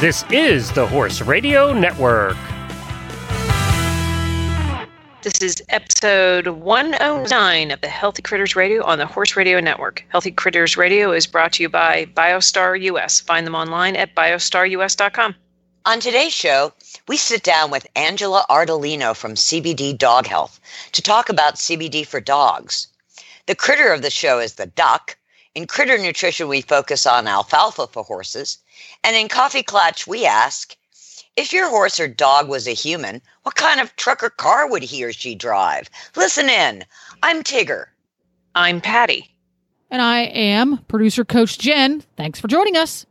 This is the Horse Radio Network. This is episode 109 of the Healthy Critters Radio on the Horse Radio Network. Healthy Critters Radio is brought to you by BioStar US. Find them online at biostarus.com. On today's show, we sit down with Angela Ardolino from CBD Dog Health to talk about CBD for dogs. The critter of the show is the duck. In critter nutrition, we focus on alfalfa for horses. And in Coffee Clutch, we ask if your horse or dog was a human, what kind of truck or car would he or she drive? Listen in. I'm Tigger. I'm Patty. And I am producer coach Jen. Thanks for joining us.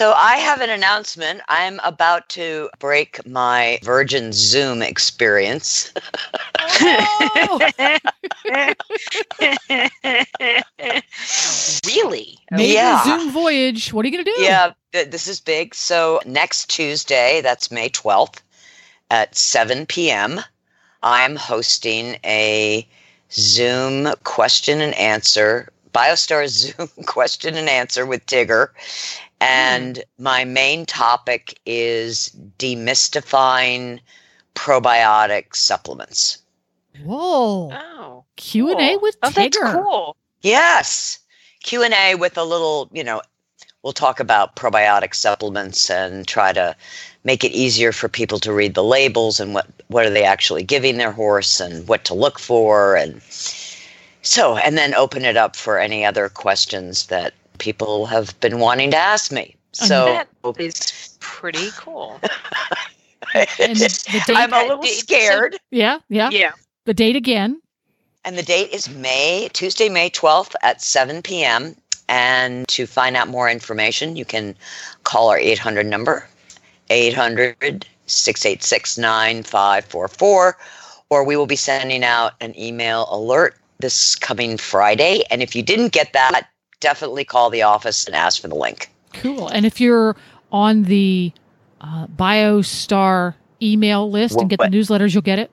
So I have an announcement. I'm about to break my Virgin Zoom experience. Oh, really? Major Yeah. Zoom voyage. What are you going to do? Yeah, th- this is big. So next Tuesday, that's May 12th at 7 p.m., I'm hosting a Zoom question and answer, BioStar Zoom question and answer with Tigger. Hmm. And my main topic is demystifying probiotic supplements. Whoa. Oh. Q and A cool. with Oh, that's cool. Yes. Q&A with a little, you know, we'll talk about probiotic supplements and try to make it easier for people to read the labels and what what are they actually giving their horse and what to look for and so and then open it up for any other questions that people have been wanting to ask me. So That oh. is pretty cool. And the, the date. I'm a little scared. yeah, yeah, yeah. The date again. And the date is May, Tuesday, May 12th at 7 p.m. And to find out more information, you can call our 800 number, 800 686 9544, or we will be sending out an email alert this coming Friday. And if you didn't get that, definitely call the office and ask for the link. Cool. And if you're on the uh, BioStar email list and get the newsletters, you'll get it.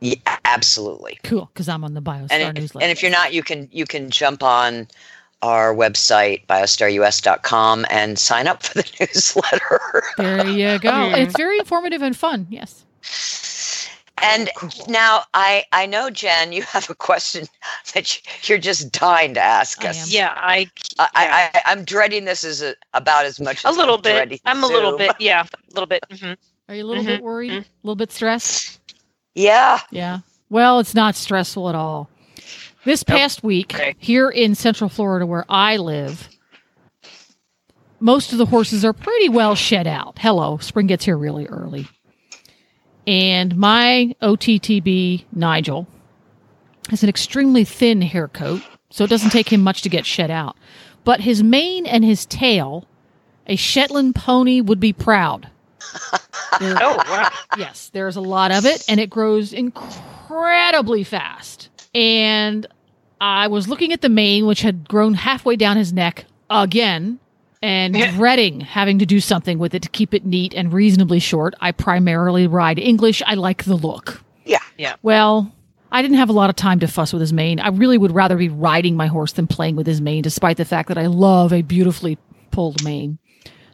Yeah, absolutely. Cool, because I'm on the BioStar and newsletter. and if you're not you can you can jump on our website biostarus.com and sign up for the newsletter there you go. It's very informative and fun. Yes. And now i i know jen you have a question that you- you're just dying to ask us am. Yeah, I I, I, I i'm dreading this as a, about as much a as little I'm bit. I'm a little Zoom. bit. Yeah, a little bit. hmm Are you a little Mhm, bit worried? A little bit stressed? yeah Yeah. Well, it's not stressful at all. This past week, Okay. here in Central Florida, where I live, most of the horses are pretty well shed out. Hello, spring gets here really early. And my OTTB, Nigel, has an extremely thin hair coat, so it doesn't take him much to get shed out. But his mane and his tail, a Shetland pony would be proud. There- Oh wow. yes, there's a lot of it, and it grows incredibly fast. And I was looking at the mane, which had grown halfway down his neck again, and Yeah. dreading having to do something with it to keep it neat and reasonably short. I primarily ride English. I like the look. yeah yeah. Well, I didn't have a lot of time to fuss with his mane. I really would rather be riding my horse than playing with his mane, despite the fact that I love a beautifully pulled mane.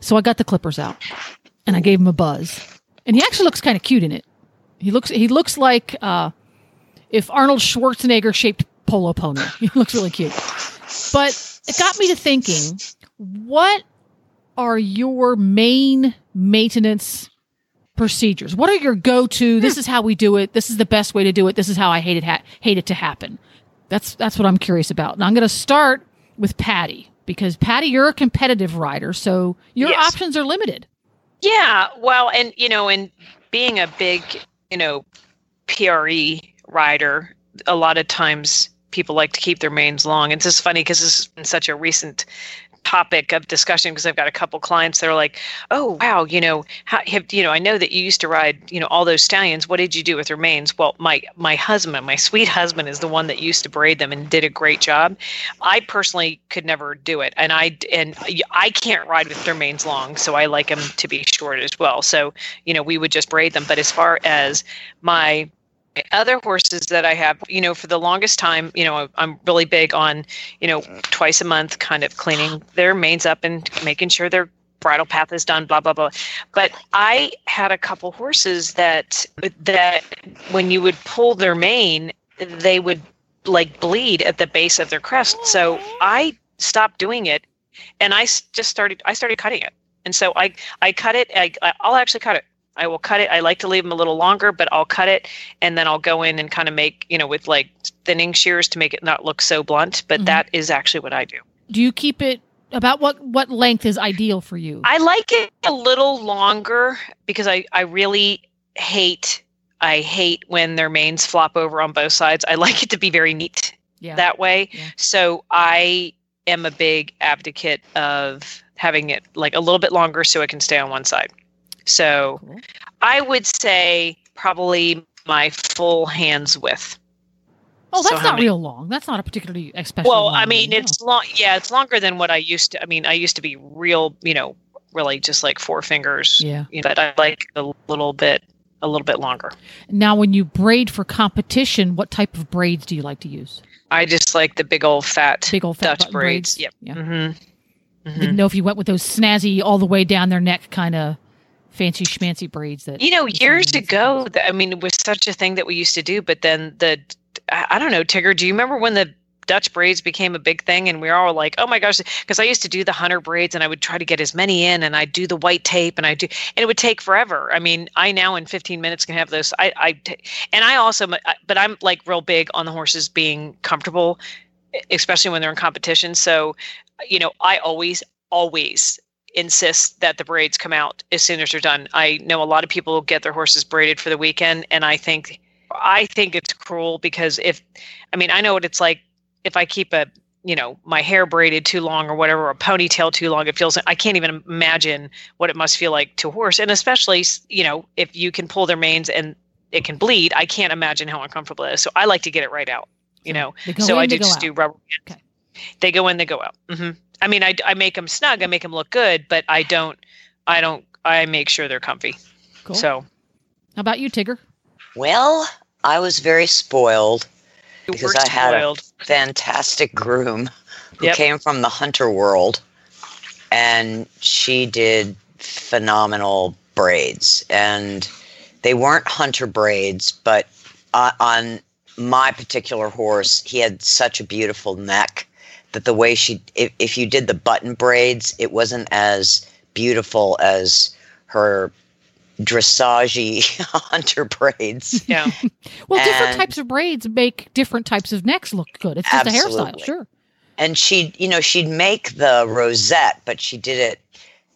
So I got the clippers out and I gave him a buzz. And he actually looks kind of cute in it. He looks he looks like uh, if Arnold Schwarzenegger shaped polo pony. He looks really cute. But it got me to thinking, what are your main maintenance procedures? What are your go-to? This is how we do it. This is the best way to do it. This is how I hate it ha- hate it to happen. That's that's what I'm curious about. And I'm going to start with Patty because Patty, you're a competitive rider, so your Yes. options are limited. Yeah, well, and you know, and being a big, you know, PRE rider, a lot of times people like to keep their manes long. And It's just funny because this has been such a recent topic of discussion because I've got a couple clients that are like, "Oh, wow, you know, how have you know? I know that you used to ride, you know, all those stallions. What did you do with their manes?" Well, my my husband, my sweet husband, is the one that used to braid them and did a great job. I personally could never do it, and I and I can't ride with their manes long, so I like them to be short as well. So you know, we would just braid them. But as far as my other horses that I have, you know, for the longest time, you know, I'm really big on, you know, twice a month kind of cleaning their manes up and making sure their bridle path is done, blah blah blah. But I had a couple horses that that when you would pull their mane, they would like bleed at the base of their crest. So I stopped doing it, and I just started. I started cutting it, and so I I cut it. I I'll actually cut it I will cut it. I like to leave them a little longer, but I'll cut it and then I'll go in and kind of make, you know, with like thinning shears to make it not look so blunt. But Mhm. that is actually what I do. Do you keep it about what what length is ideal for you? I like it a little longer because I, I really hate I hate when their manes flop over on both sides. I like it to be very neat yeah. that way. Yeah. So I am a big advocate of having it like a little bit longer so it can stay on one side. So Cool. I would say probably my full hands width. Oh, that's how not many- real long. That's not a particularly especially. Well, long I mean, no. it's long. Yeah, it's longer than what I used to. I mean, I used to be real, you know, really just like four fingers. yeah. you know, But I like a little bit, a little bit longer. Now, when you braid for competition, what type of braids do you like to use? I just like the big old fat Big old fat Dutch braids. braids. Yep. Yeah. Mm-hmm. Didn't know if you went with those snazzy all the way down their neck kind of fancy schmancy braids that You know, years ago, th- I mean, it was such a thing that we used to do. But then the, I I don't know, Tigger. Do you remember when the Dutch braids became a big thing, and we were all like, "Oh my gosh!" Because I used to do the hunter braids, and I would try to get as many in, and I'd do the white tape, and I do, and it would take forever. I mean, I now in 15 minutes can have those. I, I, and I also, but I'm like real big on the horses being comfortable, especially when they're in competition. So, you know, I always, always insist that the braids come out as soon as they're done. I know a lot of people get their horses braided for the weekend, and I think I think it's cruel because if I mean I know what it's like if I keep a you know my hair braided too long or whatever, or a ponytail too long, it feels I can't even imagine what it must feel like to a horse, and especially you know if you can pull their manes and it can bleed, I can't imagine how uncomfortable it is. So I like to get it right out, you So know. So I do just out. do rubber bands. Okay. They go in, they go out. hmm I mean, I, I make them snug, I make them look good, but I don't, I don't, I make sure they're comfy. Cool. So How about you, Tigger? Well, I was very spoiled. Because I had a- spoiled. Fantastic groom who Yep. came from the hunter world, and she did phenomenal braids. And they weren't hunter braids, but uh, on my particular horse, he had such a beautiful neck that the way she, if, if you did the button braids, it wasn't as beautiful as her dressage hunter braids. Yeah. Well, different types of braids make different types of necks look good. It's just a hairstyle, sure. and she'd you know she'd make the rosette but she did it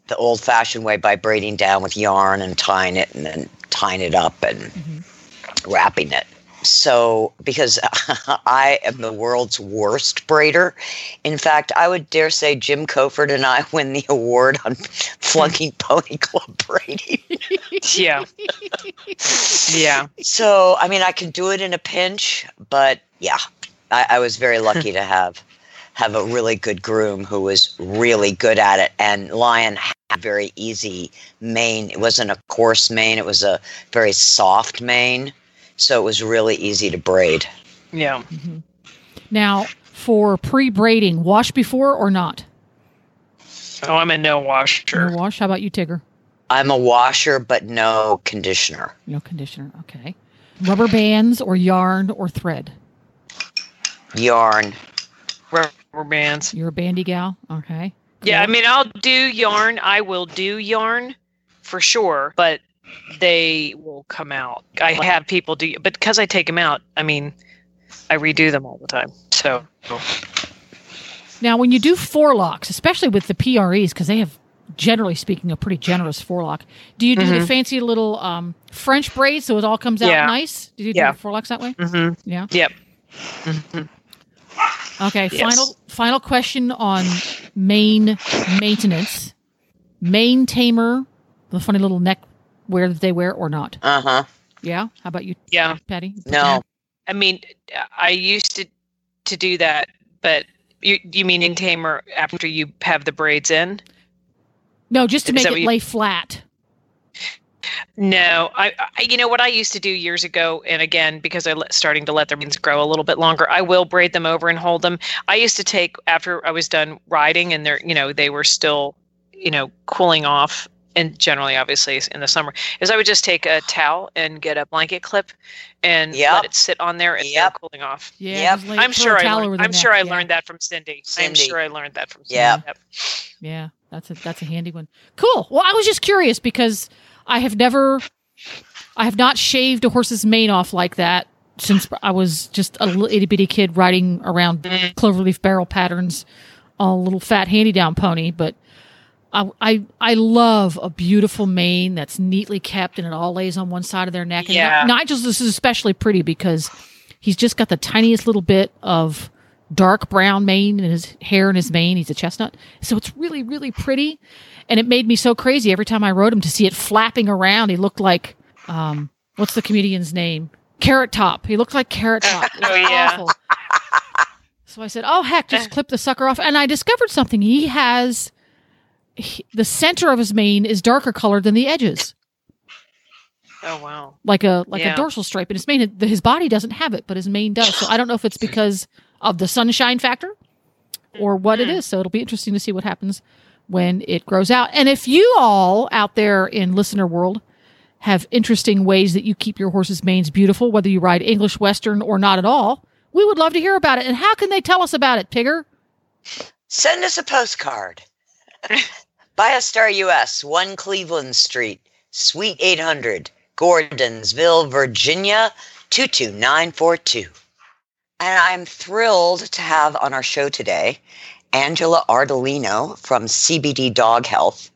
the old fashioned way by braiding down with yarn and tying it and then tying it up and Mm-hmm. wrapping it so because i am the world's worst braider. In fact i would dare say jim Wofford and i win the award on flunking pony club braiding Yeah. Yeah. so i mean i can do it in a pinch but yeah i, I was very lucky to have have a really good groom who was really good at it. And lion had a very easy mane it wasn't a coarse mane it was a very soft mane so it was really easy to braid Yeah. Mm-hmm. Now, for pre braiding, wash before or not? Oh, I'm a no washer. No wash. How about you, Tigger? i'm a washer but no conditioner No conditioner. Okay. Rubber bands or yarn or thread? yarn Rubber bands. You're a bandy gal. Okay. Yeah, I mean, I'll do yarn. I will do yarn for sure, but they will come out. I have people do, but because I take them out, I mean, I redo them all the time. So Now, when you do forelocks, especially with the PREs, because they have, generally speaking, a pretty generous forelock, do you do the fancy little um, French braid so it all comes out Mm-hmm. Yeah. nice? Do you do Yeah. the forelocks that way? hmm Yeah. yep. Okay. Yes. Final final question on main maintenance, Mane tamer, the funny little neck wear that they wear, or not? Uh huh. Yeah. How about you, Yeah. Patty? No. down? I mean, I used to to do that, but you you mean in tamer after you have the braids in? No, just to Is make it what you- lay flat. No, I, I you know what I used to do years ago, and again because I let starting to let their reins grow a little bit longer, I will braid them over and hold them. I used to take after I was done riding, and they're you know they were still you know cooling off, and generally obviously in the summer, is I would just take a towel and get a blanket clip, and Yep. let it sit on there and they're Yep. cooling off. Yeah. Yep. just I'm sure a I towel learned, I'm sure neck, I yeah. learned that from Cindy. I'm sure I learned that from Cindy. Yep. Yeah, that's a that's a handy one. Cool. Well, I was just curious because I have never, I have not shaved a horse's mane off like that since I was just a little itty bitty kid riding around Mhm. cloverleaf barrel patterns on a little fat handy down pony. But I, I I love a beautiful mane that's neatly kept and it all lays on one side of their neck. And Yeah. Ni- Nigel's this is especially pretty because he's just got the tiniest little bit of dark brown mane in his hair and his mane. He's a chestnut. So it's really, really pretty. And it made me so crazy every time I rode him to see it flapping around. He looked like, um, what's the comedian's name? Carrot Top. He looked like Carrot Top. It was Oh, yeah. awful. So I said, oh, heck, just clip the sucker off. And I discovered something. He has he, the center of his mane is darker colored than the edges, Oh wow. like a like Yeah. a dorsal stripe. And his mane, his body doesn't have it, but his mane does. So I don't know if it's because of the sunshine factor or what it Mhm. So it'll be interesting to see what happens when it grows out. And if you all out there in listener world have interesting ways that you keep your horse's manes beautiful, whether you ride English Western or not at all, we would love to hear about it. And how can they tell us about it, Tigger? Send us a postcard. Biostar US, 1 Cleveland Street, Suite 800, Gordonsville, Virginia, 22942. And I'm thrilled to have on our show today Angela Ardolino from CBD Dog Health.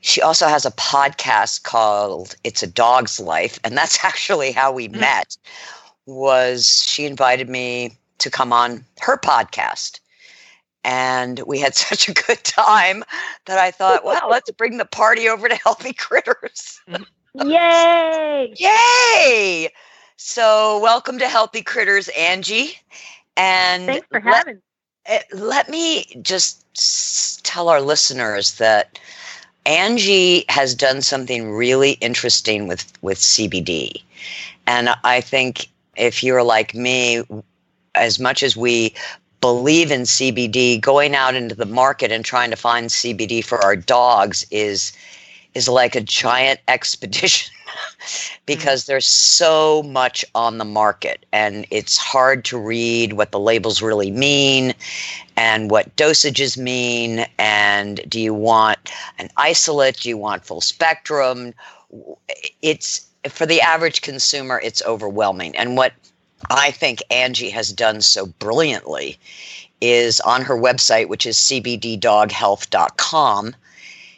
She also has a podcast called It's a Dog's Life, and that's actually how we Mm. met. Was she invited me to come on her podcast and we had such a good time that I thought, well, let's bring the party over to Healthy Critters. Yay! Yay! So, welcome to Healthy Critters, Angie. And Thanks for let- having. eh, let me just tell our listeners that Angie has done something really interesting with with CBD, and I think if you're like me, as much as we believe in CBD, going out into the market and trying to find CBD for our dogs is is like a giant expedition mm-hmm. because there's so much on the market and it's hard to read what the labels really mean and what dosages mean. And do you want an isolate? Do you want full spectrum? It's for the average consumer it's overwhelming. And what i think angie has done so brilliantly is on her website which is cbddoghealth.com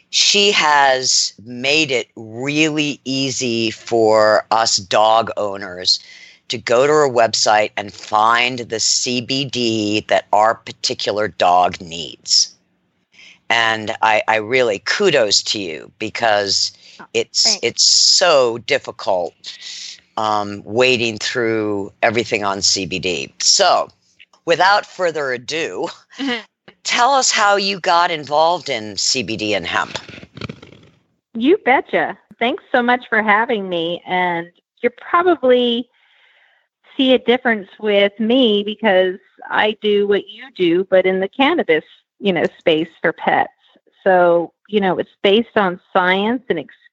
she has made it really easy for us dog owners to go to her website and find the CBD that our particular dog needs. And I, I really kudos to you because oh, it's thanks. it's so difficult um, wading through everything on CBD. So, without further ado, Mhm. tell us how you got involved in CBD and hemp. You betcha. Thanks so much for having me. And you're probably see a difference with me because I do what you do, but in the cannabis, you know, space for pets. So, you know, it's based on science and experience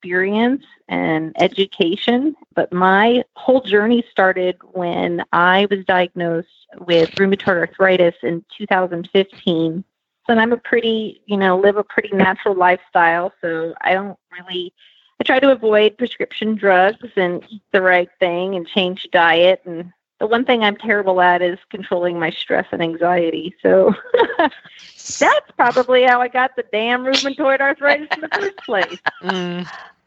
and education. But my whole journey started when I was diagnosed with rheumatoid arthritis in 2015. And I'm a pretty, you know, live a pretty natural lifestyle. So I don't really, I try to avoid prescription drugs and eat the right thing and change diet. And the one thing I'm terrible at is controlling my stress and anxiety. So that's probably how I got the damn rheumatoid arthritis in the first place. Mm.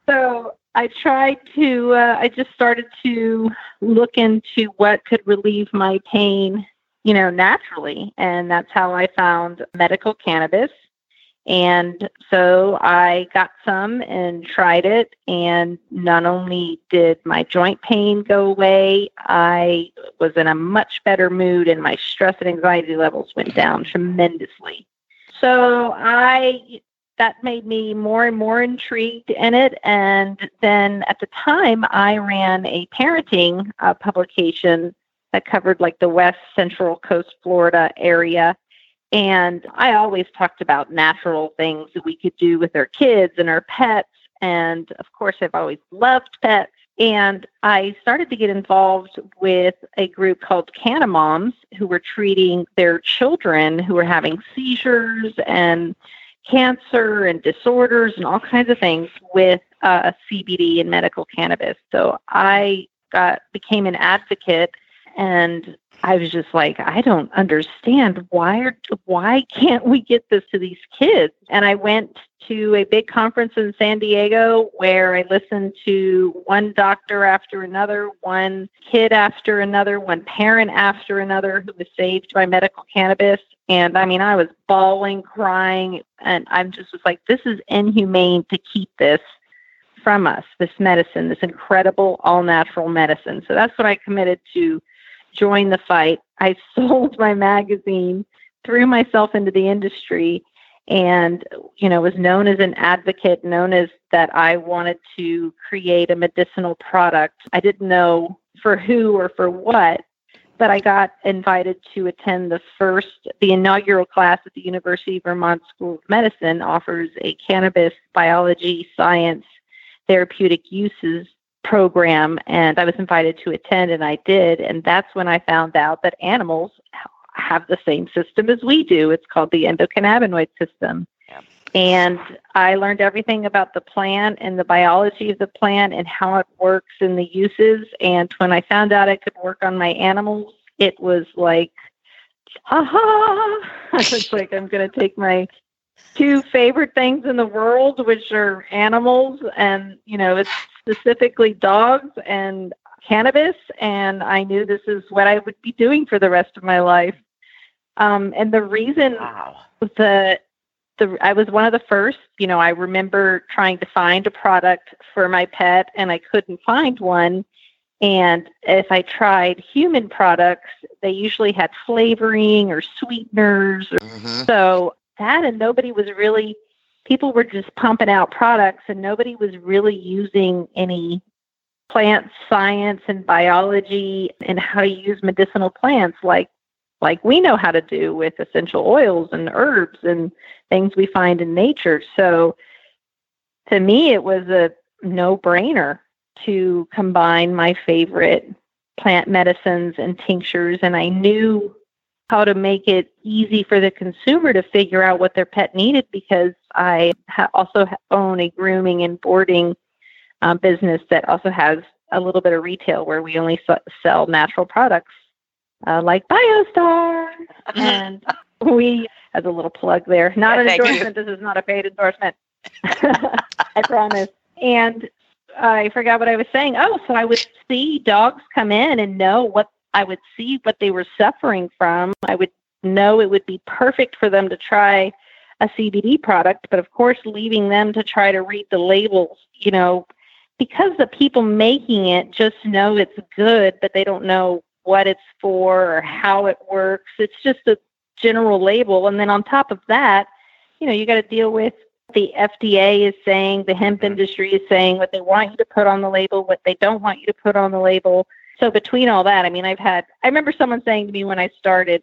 So I tried to, uh, I just started to look into what could relieve my pain, you know, naturally. And that's how I found medical cannabis. And so I got some and tried it. And not only did my joint pain go away, I was in a much better mood and my stress and anxiety levels went down tremendously. So I that made me more and more intrigued in it. And then at the time, I ran a parenting uh, publication that covered like the West Central Coast Florida area. And I always talked about natural things that we could do with our kids and our pets. And of course, I've always loved pets. And I started to get involved with a group called CannaMoms who were treating their children who were having seizures and cancer and disorders and all kinds of things with uh, CBD and medical cannabis. So I got became an advocate, and I was just like, I don't understand why are, why can't we get this to these kids? And I went to a big conference in San Diego where I listened to one doctor after another, one kid after another, one parent after another who was saved by medical cannabis. And I mean, I was bawling, crying, and I'm just was like, this is inhumane to keep this from us, this medicine, this incredible all natural medicine. So that's when I committed to join the fight. I sold my magazine, threw myself into the industry, and you know was known as an advocate known as that i wanted to create a medicinal product i didn't know for who or for what but i got invited to attend the first the inaugural class at the university of vermont school of medicine offers a cannabis biology science therapeutic uses program and i was invited to attend and i did and that's when i found out that animals have the same system as we do. It's called the endocannabinoid system. And I learned everything about the plant and the biology of the plant and how it works and the uses. And when I found out I could work on my animals, it was like, aha! it's like I'm going to take my two favorite things in the world, which are animals and, you know, it's specifically dogs and cannabis. And I knew this is what I would be doing for the rest of my life. Um, and the reason wow. the the I was one of the first. You know, I remember trying to find a product for my pet, and I couldn't find one. And if I tried human products, they usually had flavoring or sweeteners. Or, mm-hmm. So that, and nobody was really. People were just pumping out products, and nobody was really using any plant science and biology and how to use medicinal plants like like we know how to do with essential oils and herbs and things we find in nature. So to me, it was a no brainer to combine my favorite plant medicines and tinctures. And I knew how to make it easy for the consumer to figure out what their pet needed because I ha- also own a grooming and boarding uh, business that also has a little bit of retail where we only sell natural products uh, like BioStar. and we, as a little plug there, not yeah, an endorsement. This is not a paid endorsement. I promise. And I forgot what I was saying. Oh, so I would see dogs come in and know what I would see what they were suffering from. I would know it would be perfect for them to try a CBD product, but of course, leaving them to try to read the labels, you know, because the people making it just know it's good, but they don't know what it's for or how it works. It's just a general label. And then on top of that, you know, you got to deal with the FDA is saying, the hemp mm-hmm. industry is saying what they want you to put on the label, what they don't want you to put on the label. So between all that, I mean, I've had, I remember someone saying to me when I started,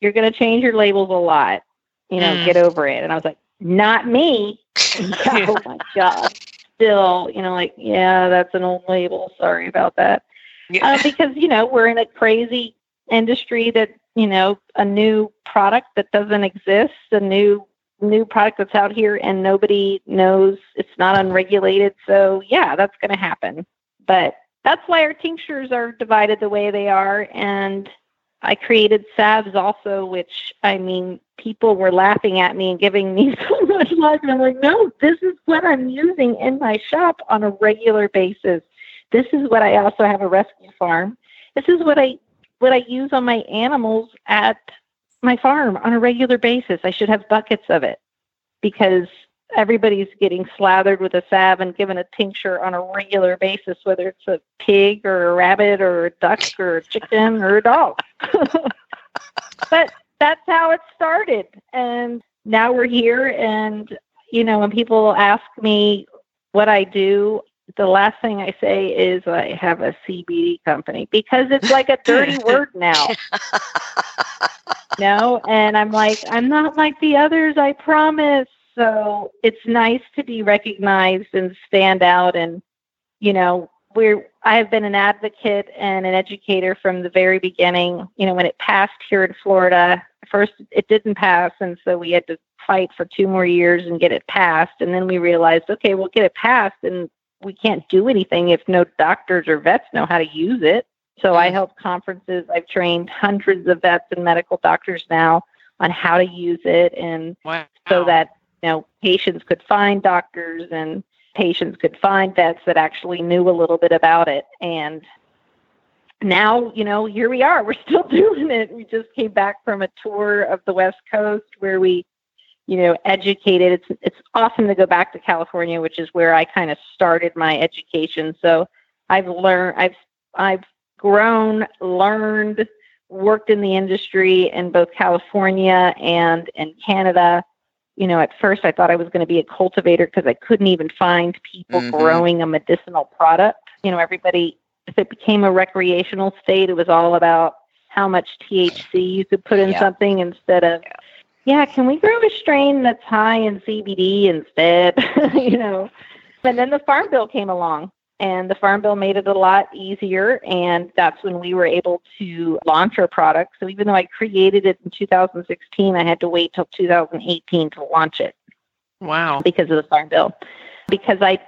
you're going to change your labels a lot, you know, mm. get over it. And I was like, not me. oh my God. Still, you know, like, yeah, that's an old label. Sorry about that. Yeah. Uh, because, you know, we're in a crazy industry that, you know, a new product that doesn't exist, a new new product that's out here and nobody knows it's not unregulated. So yeah, that's going to happen. But that's why our tinctures are divided the way they are. And I created salves also, which I mean, people were laughing at me and giving me so much love. And I'm like, no, this is what I'm using in my shop on a regular basis. This is what I also have a rescue farm. This is what I what I use on my animals at my farm on a regular basis. I should have buckets of it because everybody's getting slathered with a salve and given a tincture on a regular basis, whether it's a pig or a rabbit or a duck or a chicken or a dog. but that's how it started. And now we're here. And, you know, when people ask me what I do, the last thing I say is I have a CBD company because it's like a dirty word now. no, and I'm like, I'm not like the others, I promise. So it's nice to be recognized and stand out. And, you know, we're, I have been an advocate and an educator from the very beginning. You know, when it passed here in Florida, first it didn't pass. And so we had to fight for two more years and get it passed. And then we realized, okay, we'll get it passed and we can't do anything if no doctors or vets know how to use it. So I mm-hmm. held conferences. I've trained hundreds of vets and medical doctors now on how to use it and Wow. so that you know patients could find doctors and patients could find vets that actually knew a little bit about it and now you know here we are we're still doing it we just came back from a tour of the west coast where we you know educated it's it's awesome to go back to california which is where i kind of started my education so i've learned i've i've grown learned worked in the industry in both california and in canada you know, at first I thought I was going to be a cultivator because I couldn't even find people Mhm. growing a medicinal product. You know, everybody, if it became a recreational state, it was all about how much THC you could put in Yeah. something instead of, yeah, can we grow a strain that's high in CBD instead? you know, and then the Farm Bill came along. And the Farm Bill made it a lot easier, and that's when we were able to launch our product. So even though I created it in 2016, I had to wait till 2018 to launch it Wow. because of the Farm Bill. Because I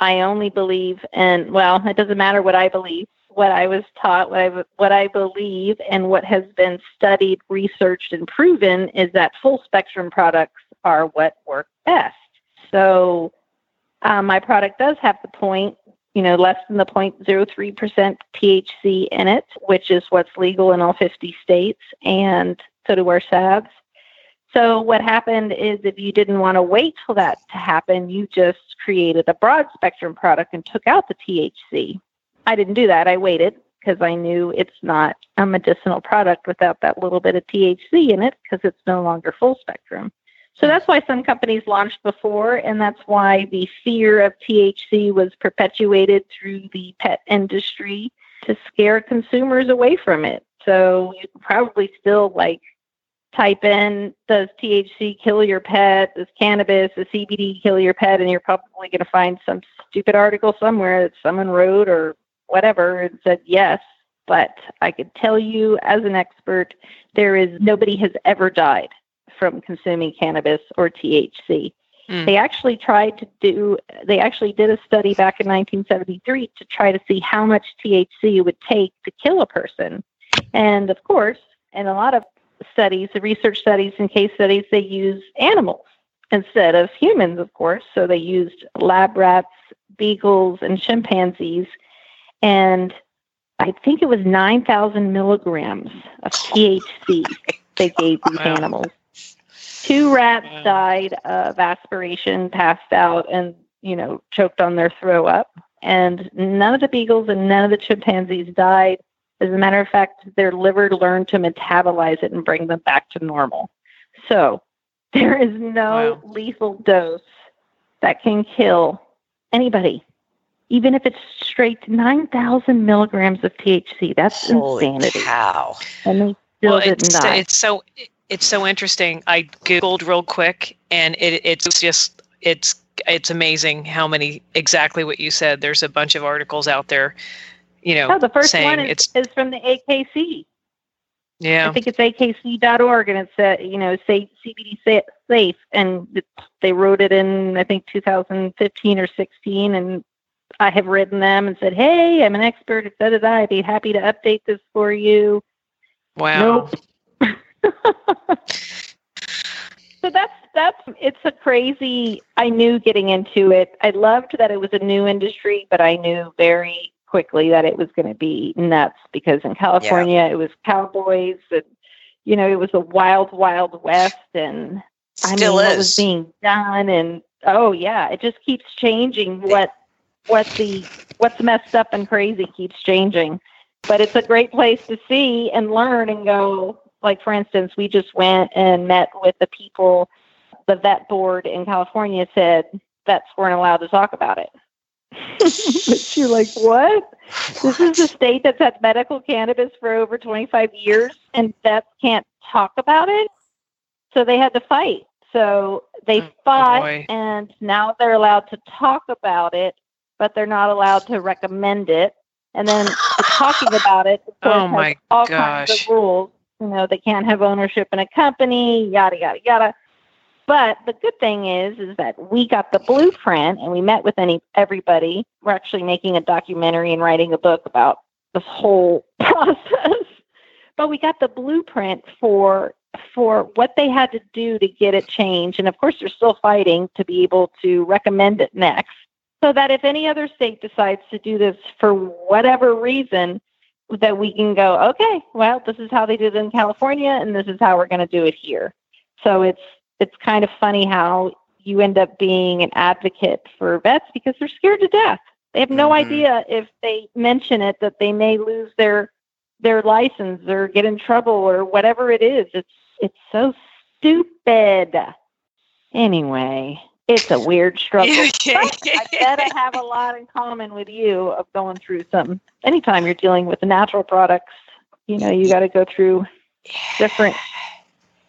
I only believe and well, it doesn't matter what I believe. What I was taught, what I what I believe, and what has been studied, researched, and proven is that full spectrum products are what work best. So uh, my product does have the point, you know, less than the 0.03% THC in it, which is what's legal in all 50 states, and so do our salves. So what happened is if you didn't want to wait till that to happen, you just created a broad spectrum product and took out the THC. I didn't do that. I waited because I knew it's not a medicinal product without that little bit of THC in it because it's no longer full spectrum. So hmm. that's why some companies launched before, and that's why the fear of THC was perpetuated through the pet industry to scare consumers away from it. So you could probably still like type in does THC kill your pet? Does cannabis, does CBD kill your pet? And you're probably going to find some stupid article somewhere that someone wrote or whatever and said yes. But I could tell you as an expert, there is nobody has ever died from consuming cannabis or THC. Mm. They actually tried to do, they actually did a study back in 1973 to try to see how much THC it would take to kill a person. And of course, in a lot of studies, the research studies and case studies, they use animals instead of humans, of course. So they used lab rats, beagles, and chimpanzees. And I think it was 9,000 milligrams of oh THC they gave these Wow. animals. Two rats Wow. died of aspiration, passed out, and, you know, choked on their throw up. And none of the beagles and none of the chimpanzees died. As a matter of fact, their liver learned to metabolize it and bring them back to normal. So there is no Wow. lethal dose that can kill anybody, even if it's straight 9,000 milligrams of THC. That's Holy insanity. cow. And they still well, didn't it's, die. it's so it's so interesting. I googled real quick, and it, it's just it's it's amazing how many exactly what you said. There's a bunch of articles out there, you know, Oh, the first saying one is, it's is from the AKC. yeah. I think it's akc.org, and it's uh, you know say CBD safe, and it, they wrote it in I think 2015 or 16, and I have written them and said, hey, I'm an expert da da da. I'd be happy to update this for you. Wow. so that's that's it's a crazy. I knew getting into it. I loved that it was a new industry, but I knew very quickly that it was going to be nuts because in California it was cowboys and you know it was a wild wild west and I Still mean is. what was being done and oh yeah it just keeps changing what what the what's messed up and crazy keeps changing. But it's a great place to see and learn and go. Like for instance we just went and met with the people the vet board in California said vets weren't allowed to talk about it. But you're like what? This is a state that's had medical cannabis for over 25 years and vets can't talk about it? So they had to fight. So they mm, Oh, fought boy. and now they're allowed to talk about it but they're not allowed to recommend it and then talking about it of course, Oh, my all kinds of rules you know they can't have ownership in a company yada yada yada but the good thing is, is that we got the blueprint and we met with any everybody. We're actually making a documentary and writing a book about this whole process. But we got the blueprint for for what they had to do to get it changed. And of course, they're still fighting to be able to recommend it next. So that if any other state decides to do this for whatever reason, that we can go, okay, well, this is how they did it in California, and this is how we're going to do it here. So it's it's kind of funny how you end up being an advocate for vets because they're scared to death. They have no Mhm. idea if they mention it that they may lose their their license or get in trouble or whatever it is. It's it's so stupid. Anyway, it's a weird struggle. But I bet I have a lot in common with you of going through some. Anytime you're dealing with the natural products, you know, you got to go through different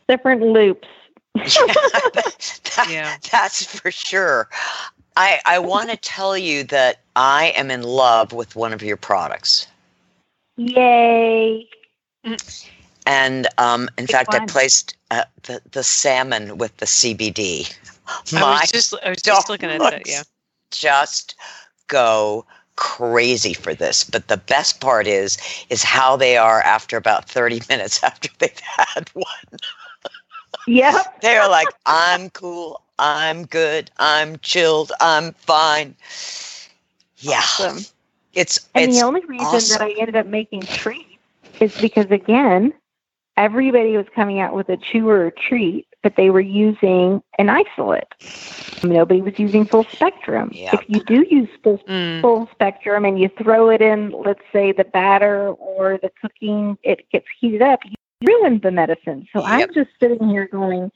different loops. That- Yeah. That's for sure. I, I want to tell you that I am in love with one of your products. Yay! And um, in Which fact, I placed uh, the, the salmon with the CBD. I My was just I was just dog looking at that. Yeah. just go crazy for this. But the best part is is how they are after about 30 minutes after they've had one. Yeah, They're like, I'm cool, I'm good, I'm chilled, I'm fine. Yeah. Awesome. It's And it's the only reason awesome. that I ended up making treats is because again, everybody was coming out with a chewer or treat, but they were using an isolate. Nobody was using full spectrum. Yep. If you do use full Mm. full spectrum and you throw it in, let's say the batter or the cooking, it gets heated up, you ruin the medicine. So Yep. I'm just sitting here going,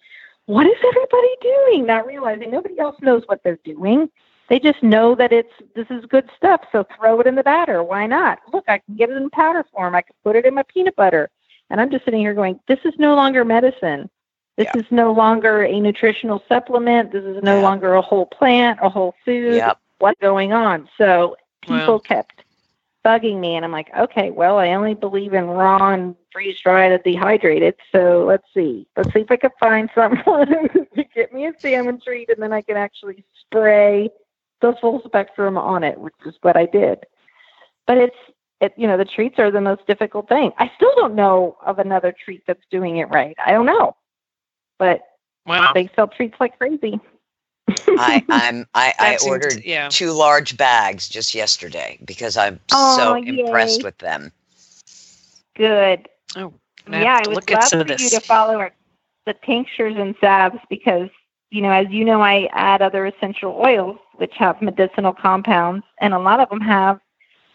what is everybody doing? Not realizing nobody else knows what they're doing. They just know that it's this is good stuff. So throw it in the batter. Why not? Look, I can get it in powder form. I can put it in my peanut butter. And I'm just sitting here going, this is no longer medicine. This Yeah. is no longer a nutritional supplement. This is no Yeah. longer a whole plant, a whole food Yep. what's going on. So people Wow. kept bugging me, and I'm like, okay, well, I only believe in raw and freeze dried and dehydrated. So let's see. Let's see if I can find someone to get me a salmon treat, and then I can actually spray the full spectrum on it, which is what I did. But it's it, you know, the treats are the most difficult thing. I still don't know of another treat that's doing it right. I don't know, but Wow. they sell treats like crazy. I I'm I, I That seems- ordered yeah. two large bags just yesterday because I'm Aw, so yay. impressed with them. Good. Oh, yeah, I would look at love some for of you this. to follow our, the tinctures and salves because, you know, as you know, I add other essential oils which have medicinal compounds, and a lot of them have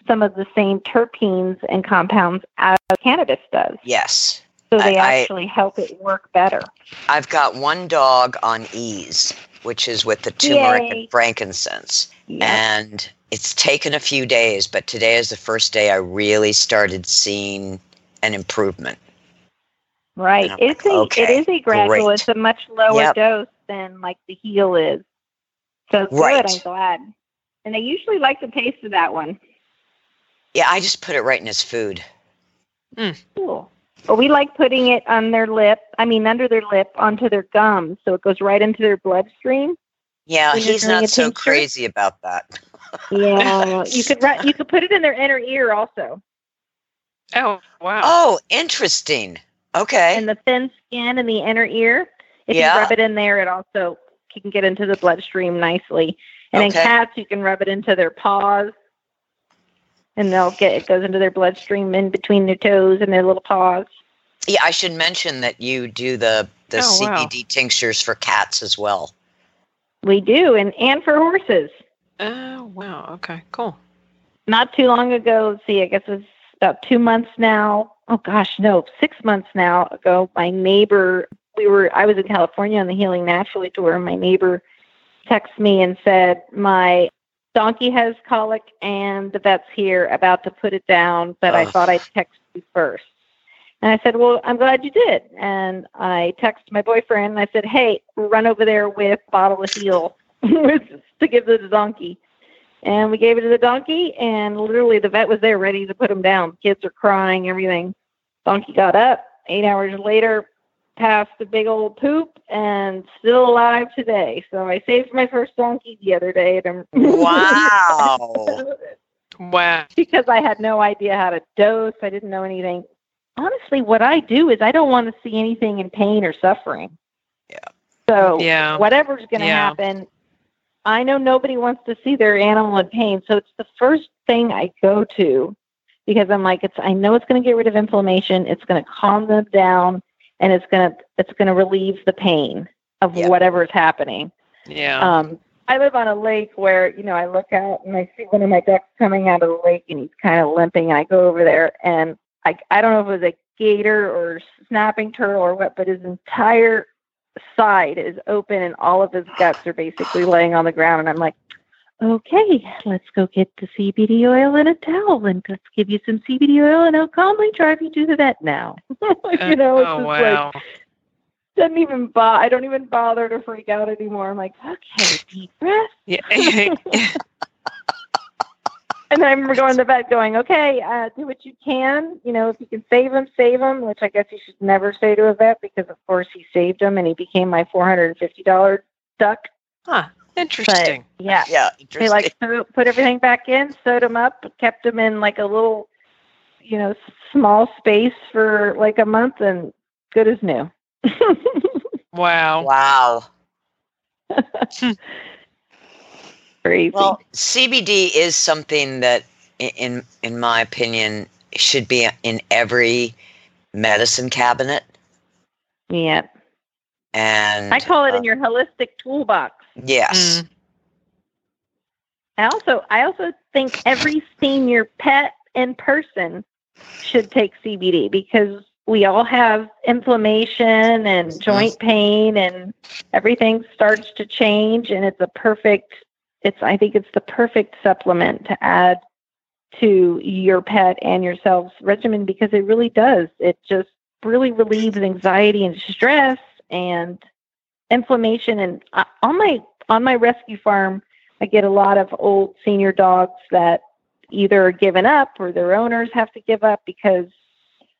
some of the same terpenes and compounds as cannabis does. Yes. So they I- I- actually help it work better. I've got one dog on ease, which is with the turmeric Yay. and frankincense. And it's taken a few days, but today is the first day I really started seeing an improvement. Right. It's like, a okay, it is a gradual. great. It's a much lower Yep. dose than like the Heal is. So good. Right. I'm glad. And I usually like the taste of that one. Yeah, I just put it right in his food. Cool. But we like putting it on their lip. I mean, under their lip, onto their gums, so it goes right into their bloodstream. Yeah, he's not so tincture? crazy about that. Yeah, you could you could put it in their inner ear also, Oh wow. Oh, interesting. Okay. and the thin skin in the inner ear. If Yeah. you rub it in there, it also can get into the bloodstream nicely. And Okay. in cats, you can rub it into their paws. And they'll get it goes into their bloodstream in between their toes and their little paws. Yeah, I should mention that you do the the Oh, wow. CBD tinctures for cats as well. We do, and and for horses. Oh, wow. Okay, cool. Not too long ago, let's see, I guess it's about two months now. Oh gosh, no, six months now ago. My neighbor, we were, I was in California on the Healing Naturally tour, and my neighbor texted me and said my donkey has colic and the vet's here about to put it down, but I thought I'd text you first. And I said, Well, I'm glad you did. And I texted my boyfriend and I said, Hey, run over there with a bottle of Heal to give to the donkey. And we gave it to the donkey, and literally the vet was there ready to put him down. Kids are crying, everything. Donkey got up. Eight hours later, passed a big old poop, and still alive today. So I saved my first donkey the other day. And I'm Wow. Wow. because I had no idea how to dose. I didn't know anything. Honestly, what I do is I don't want to see anything in pain or suffering. Yeah. So Yeah. whatever's going to Yeah. happen, I know nobody wants to see their animal in pain. So it's the first thing I go to because I'm like, it's I know it's going to get rid of inflammation. It's going to calm them down, and it's going to it's going to relieve the pain of Yeah. whatever is happening. Yeah. Um, I live on a lake where, you know, I look out and I see one of my ducks coming out of the lake and he's kind of limping. And I go over there and I, I don't know if it was a gator or snapping turtle or what, but his entire side is open and all of his guts are basically laying on the ground. And I'm like, okay, let's go get the CBD oil and a towel and let's give you some CBD oil and I'll calmly drive you to the vet now. you know, it's oh, just wow. like, doesn't even bo- I don't even bother to freak out anymore. I'm like, okay, deep breath. yeah. And then I remember going to the vet going, okay, uh, do what you can. You know, if you can save him, save him, which I guess you should never say to a vet because, of course, he saved him and he became my $450 duck. huh. But Interesting. yeah, Yeah, they like sew- put everything back in, sewed them up, kept them in like a little, you know, small space for like a month and good as new. Wow. wow. Crazy. Well, CBD is something that, in in my opinion, should be in every medicine cabinet. yeah. And I call it uh, in your holistic toolbox. Yes, Mm. I also I also think every senior pet and person should take CBD because we all have inflammation and joint pain and everything starts to change and it's a perfect it's I think it's the perfect supplement to add to your pet and yourself's regimen because it really does. It just really relieves anxiety and stress and inflammation and on my on my rescue farm I get a lot of old senior dogs that either are given up or their owners have to give up because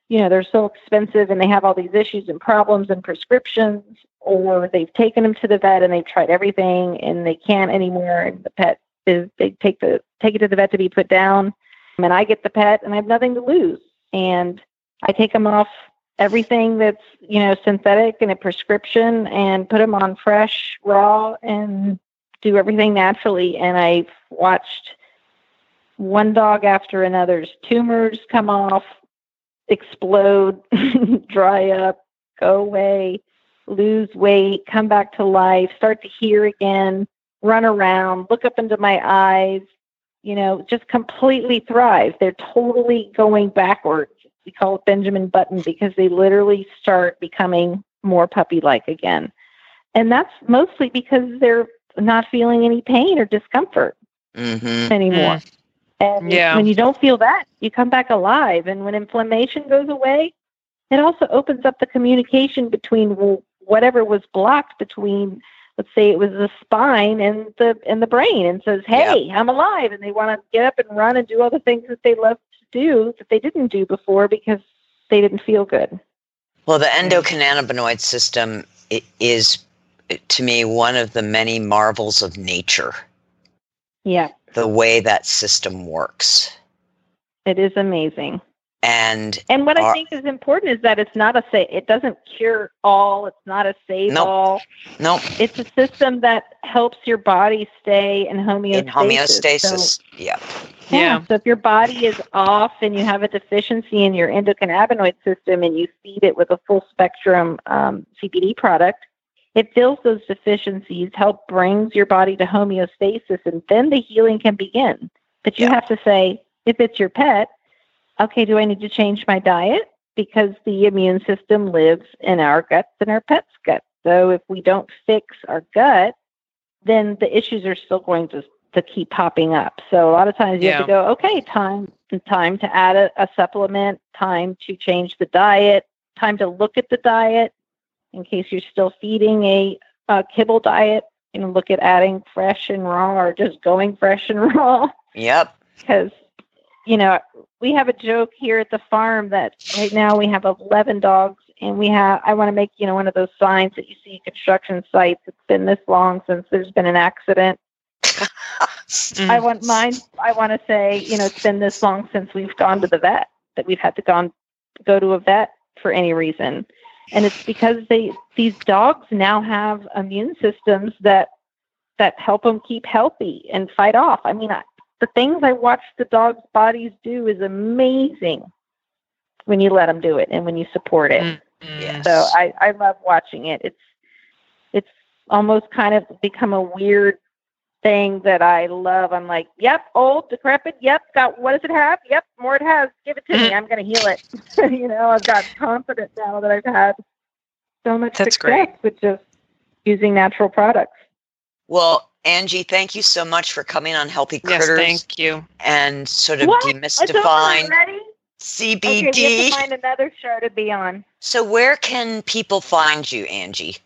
you know they're so expensive and they have all these issues and problems and prescriptions or they've taken them to the vet and they've tried everything and they can't anymore and the pet is they take the take it to the vet to be put down and I get the pet and I have nothing to lose and I take them off everything that's you know synthetic and a prescription and put them on fresh raw and do everything naturally and I've watched one dog after another's tumors come off, explode, dry up, go away, lose weight, come back to life, start to hear again, run around, look up into my eyes, you know, just completely thrive. They're totally going backwards. We call it Benjamin Button because they literally start becoming more puppy like again. And that's mostly because they're not feeling any pain or discomfort hmm anymore. And Yeah. when you don't feel that, you come back alive. And when inflammation goes away, it also opens up the communication between whatever was blocked between, let's say it was the spine and the and the brain, and says, "Hey, I'm alive," and they want to get up and run and do all the things that they love to do that they didn't do before because they didn't feel good. Well, the endocannabinoid system is, to me, one of the many marvels of nature. Yeah, The way that system works, it is amazing. And And what I think is important is that it's not a say. It doesn't cure all. It's not a save Nope. all. no, it's a system that helps your body stay in homeostasis. in homeostasis, So yeah, Yeah. So if your body is off and you have a deficiency in your endocannabinoid system and you feed it with a full spectrum um, CBD product, it fills those deficiencies, help brings your body to homeostasis, and then the healing can begin. But you Yeah. have to say, if it's your pet, okay, do I need to change my diet? Because the immune system lives in our guts and our pet's gut. So if we don't fix our gut, then the issues are still going to, to keep popping up. So a lot of times you have to go, okay, time time to add a, a supplement, time to change the diet, time to look at the diet in case you're still feeding a, a kibble diet. You know, look at adding fresh and raw or just going fresh and raw Yep. because you know we have a joke here at the farm that right now we have 11 dogs and we have i want to make you know one of those signs that you see at construction sites. It's been this long since there's been an accident. I want mine i want to say you know it's been this long since we've gone to the vet that we've had to gone go to a vet for any reason. And it's because they these dogs now have immune systems that that help them keep healthy and fight off. I mean I, the things I watch the dogs' bodies do is amazing when you let them do it and when you support it. Mm. Yes. So I, I love watching it. It's it's almost kind of become a weird thing that I love. I'm like, yep, old, decrepit, yep, got what does it have? Yep, more it has. Give it to me. I'm gonna heal it. you know, I've got confidence now that I've had so much That's success with just using natural products. Well, Angie, thank you so much for coming on Healthy Critters. Yes, thank you. and sort of What? Demystifying already? Okay, we have CBD. to find another show to be on. so, where can people find you, Angie?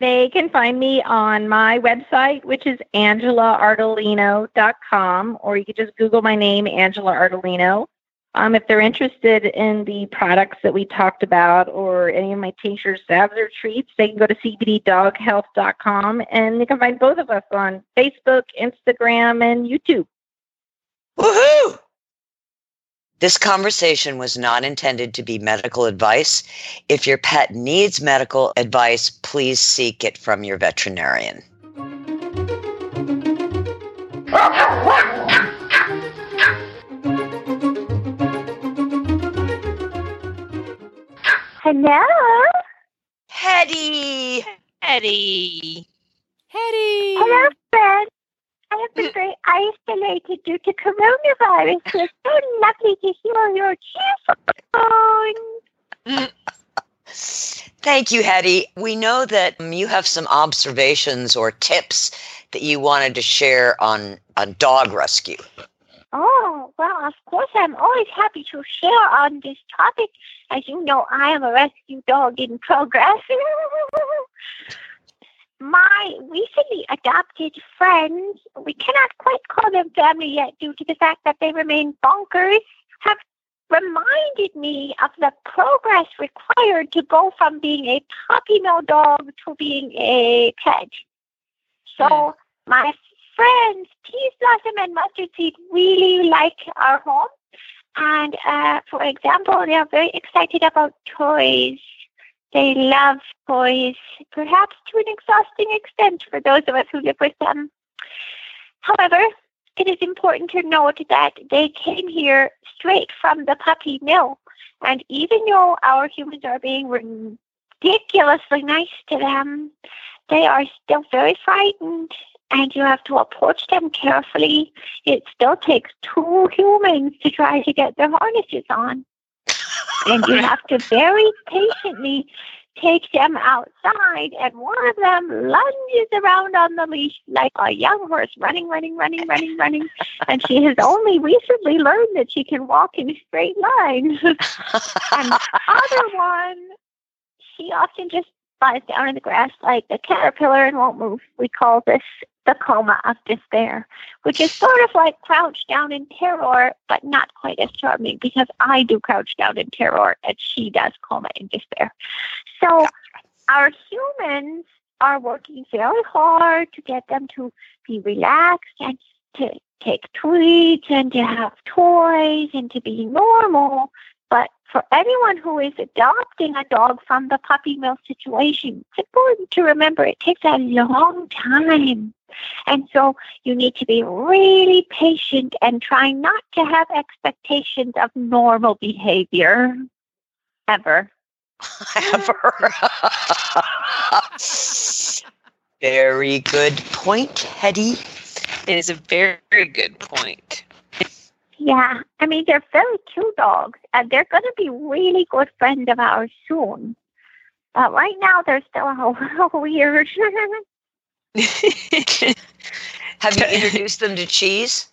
They can find me on my website, which is angelaardolino.com, or you could just Google my name, Angela Ardolino. Um, if they're interested in the products that we talked about or any of my tinctures, salves, or treats, they can go to cbddoghealth.com and they can find both of us on Facebook, Instagram, and YouTube. Woohoo! This conversation was not intended to be medical advice. If your pet needs medical advice, please seek it from your veterinarian. Hello. Hetty! Eddie. Hetty. Hello, friend. I have been very isolated due to coronavirus. So it's so lovely to hear your cheerful tone. Thank you, Hetty. We know that um, you have some observations or tips that you wanted to share on, on dog rescue. Oh, well, of course, I'm always happy to share on this topic. As you know, I am a rescue dog in progress. My recently adopted friends, we cannot quite call them family yet due to the fact that they remain bonkers, have reminded me of the progress required to go from being a puppy mill dog to being a pet. So, hmm. my friends, Peaseblossom and Mustard Seed, really like our home. And uh, for example, they are very excited about toys. They love toys, perhaps to an exhausting extent for those of us who live with them. However, it is important to note that they came here straight from the puppy mill. And even though our humans are being ridiculously nice to them, they are still very frightened and you have to approach them carefully. It still takes two humans to try to get their harnesses on. And you have to very patiently take them outside, and one of them lunges around on the leash like a young horse, running, running, running, running, running. And she has only recently learned that she can walk in straight lines. and the other one, she often just lies down in the grass like a caterpillar and won't move. We call this the coma of despair, which is sort of like crouch down in terror, but not quite as charming because I do crouch down in terror and she does coma in despair. So our humans are working very hard to get them to be relaxed and to take treats and to have toys and to be normal. But for anyone who is adopting a dog from the puppy mill situation, it's important to remember it takes a long time And so you need to be really patient and try not to have expectations of normal behavior ever. Ever. Very good point, Hetty. It is a very, very good point. Yeah, I mean, they're very cute dogs, and they're going to be really good friends of ours soon. Uh, right now, they're still a little weird. Have you introduced them to cheese?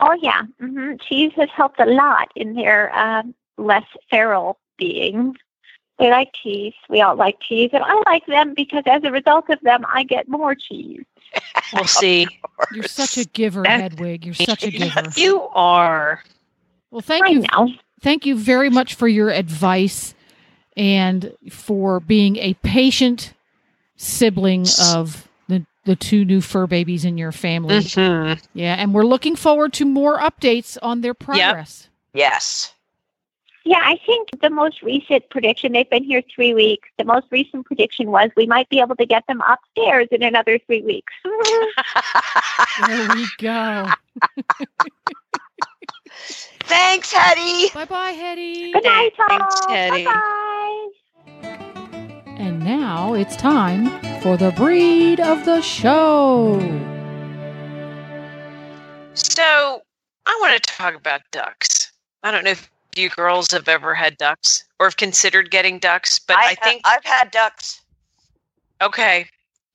oh, yeah. hmm Cheese has helped a lot in their um, less feral being. They like cheese. We all like cheese, and I like them because as a result of them, I get more cheese. We'll see. You're such a giver, That- Hedwig. You're such a giver. You are. Well, thank I you. know. Thank you very much for your advice and for being a patient sibling of the, the two new fur babies in your family. Mhm. Yeah, and we're looking forward to more updates on their progress. Yes. Yeah, I think the most recent prediction, they've been here three weeks. The most recent prediction was we might be able to get them upstairs in another three weeks. There we go. Thanks, Hetty. bye bye, Hetty. Good night, all. Thanks, Teddy. Bye-bye. And now it's time for the breed of the show. So I want to talk about ducks. I don't know if you girls have ever had ducks or have considered getting ducks, but I, think I've had ducks. okay.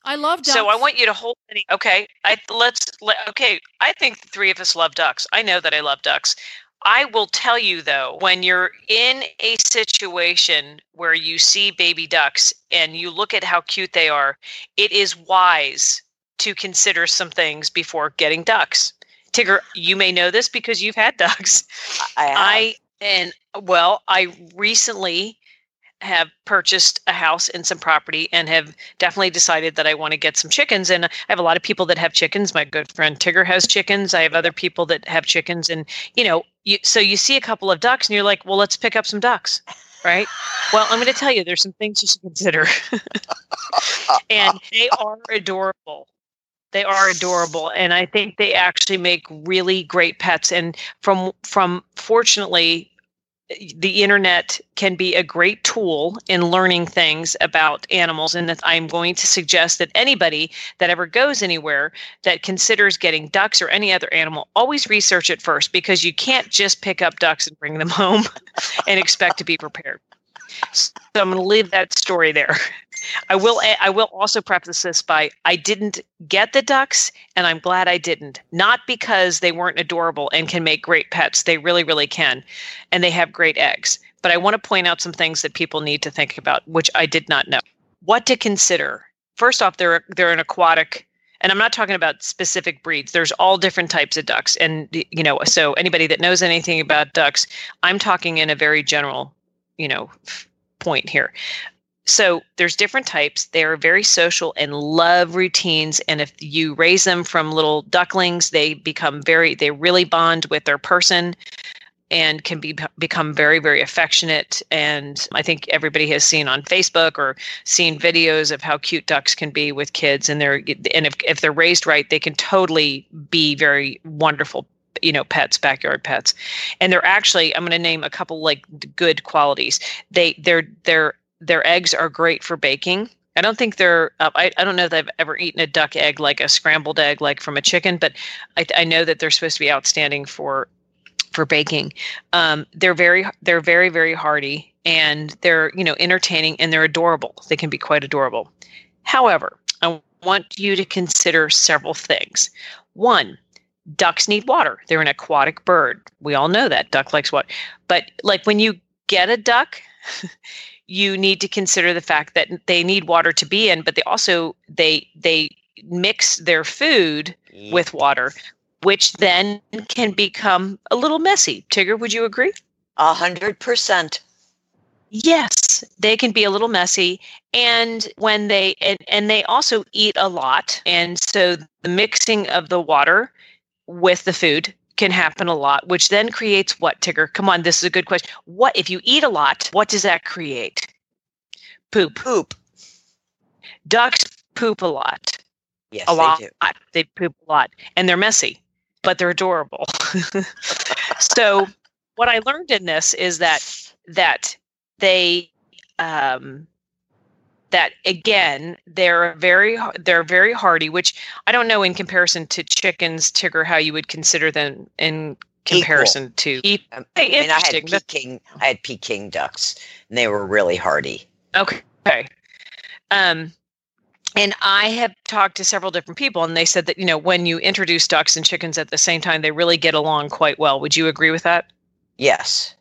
I love ducks. So I want you to hold any. Okay, I let's let, okay. I think the three of us love ducks. I know that I love ducks. I will tell you though, when you're in a situation where you see baby ducks and you look at how cute they are, it is wise to consider some things before getting ducks. Tigger, you may know this because you've had ducks. I have. I and uh, well, I recently have purchased a house and some property and have definitely decided that I want to get some chickens. And I have a lot of people that have chickens. My good friend Tigger has chickens. I have other people that have chickens. And, you know, you, so you see a couple of ducks and you're like, well, let's pick up some ducks. Right. Well, I'm going to tell you, there's some things you should consider. and they are adorable. They are adorable, and I think they actually make really great pets. And from from fortunately, the internet can be a great tool in learning things about animals. And that I'm going to suggest that anybody that ever goes anywhere that considers getting ducks or any other animal, always research it first because you can't just pick up ducks and bring them home and expect to be prepared. So I'm going to leave that story there. I will. I will also preface this by I didn't get the ducks, and I'm glad I didn't. Not because they weren't adorable and can make great pets. They really, really can, and they have great eggs. But I want to point out some things that people need to think about, which I did not know. What to consider? First off, they're they're an aquatic and i'm not talking about specific breeds there's all different types of ducks and you know so anybody that knows anything about ducks i'm talking in a very general you know point here. So there's different types. They are very social and love routines. And if you raise them from little ducklings they become very they really bond with their person and can be become very very affectionate. And i think everybody has seen on facebook or seen videos of how cute ducks can be with kids. And they're and if, if they're raised right they can totally be very wonderful you know pets backyard pets and they're actually i'm going to name a couple like good qualities they they're they're their eggs are great for baking I don't think they're. Uh, I, I don't know that I've ever eaten a duck egg like a scrambled egg like from a chicken, but I, I know that they're supposed to be outstanding for for baking. Um, they're very they're very very hardy and they're you know entertaining and they're adorable. They can be quite adorable. However, I want you to consider several things. One, ducks need water. They're an aquatic bird. We all know that duck likes water. But like when you get a duck, you need to consider the fact that they need water to be in, but they also they they mix their food with water, which then can become a little messy. Tigger, would you agree? A hundred percent. Yes, they can be a little messy. And when they and, and they also eat a lot. And so the mixing of the water with the food can happen a lot, which then creates what, Tigger? Come on, this is a good question. What if you eat a lot, what does that create? Poop. Poop. Ducks poop a lot. Yes, a lot. they do. They poop a lot, and they're messy, but they're adorable. so, what I learned in this is that that they um, that again they're very they're very hardy, which I don't know in comparison to chickens, Tigger, how you would consider them in comparison to. Um, Hey, I mean, I had. Peking, I had Peking ducks, and they were really hardy. Okay. Um, and I have talked to several different people, and they said that you know when you introduce ducks and chickens at the same time, they really get along quite well. Would you agree with that? Yes.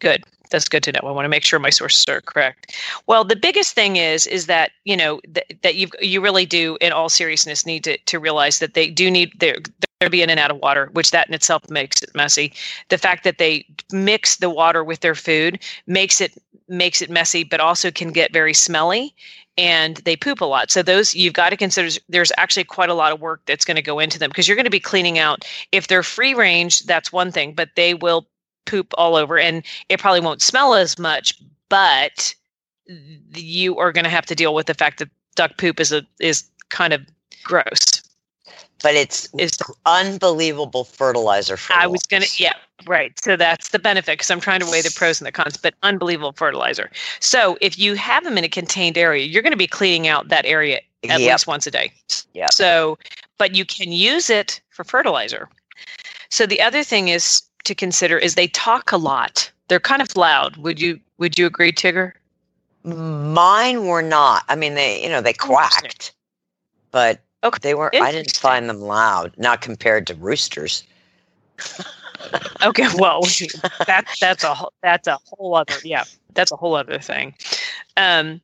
Good. That's good to know. I want to make sure my sources are correct. Well, the biggest thing is is that you know th- that you you really do, in all seriousness, need to to realize that they do need they're they're be in and out of water, which that in itself makes it messy. The fact that they mix the water with their food makes it makes it messy, but also can get very smelly and they poop a lot. So those you've got to consider there's actually quite a lot of work that's going to go into them because you're going to be cleaning out if they're free range, that's one thing, but they will poop all over and it probably won't smell as much, but you are going to have to deal with the fact that duck poop is a is kind of gross. But it's Is unbelievable fertilizer for I was gonna, yeah, right. So that's the benefit because I'm trying to weigh the pros and the cons, but unbelievable fertilizer. So if you have them in a contained area, you're going to be cleaning out that area at Yep. least once a day. Yep. So, but you can use it for fertilizer. So the other thing is to consider is they talk a lot. They're kind of loud. Would you would you agree, Tigger? Mine were not. I mean, they, you know, they quacked, but Okay, they were. I didn't find them loud, not compared to roosters. Okay, well, that that's a whole- that's a whole other yeah, that's a whole other thing. Um,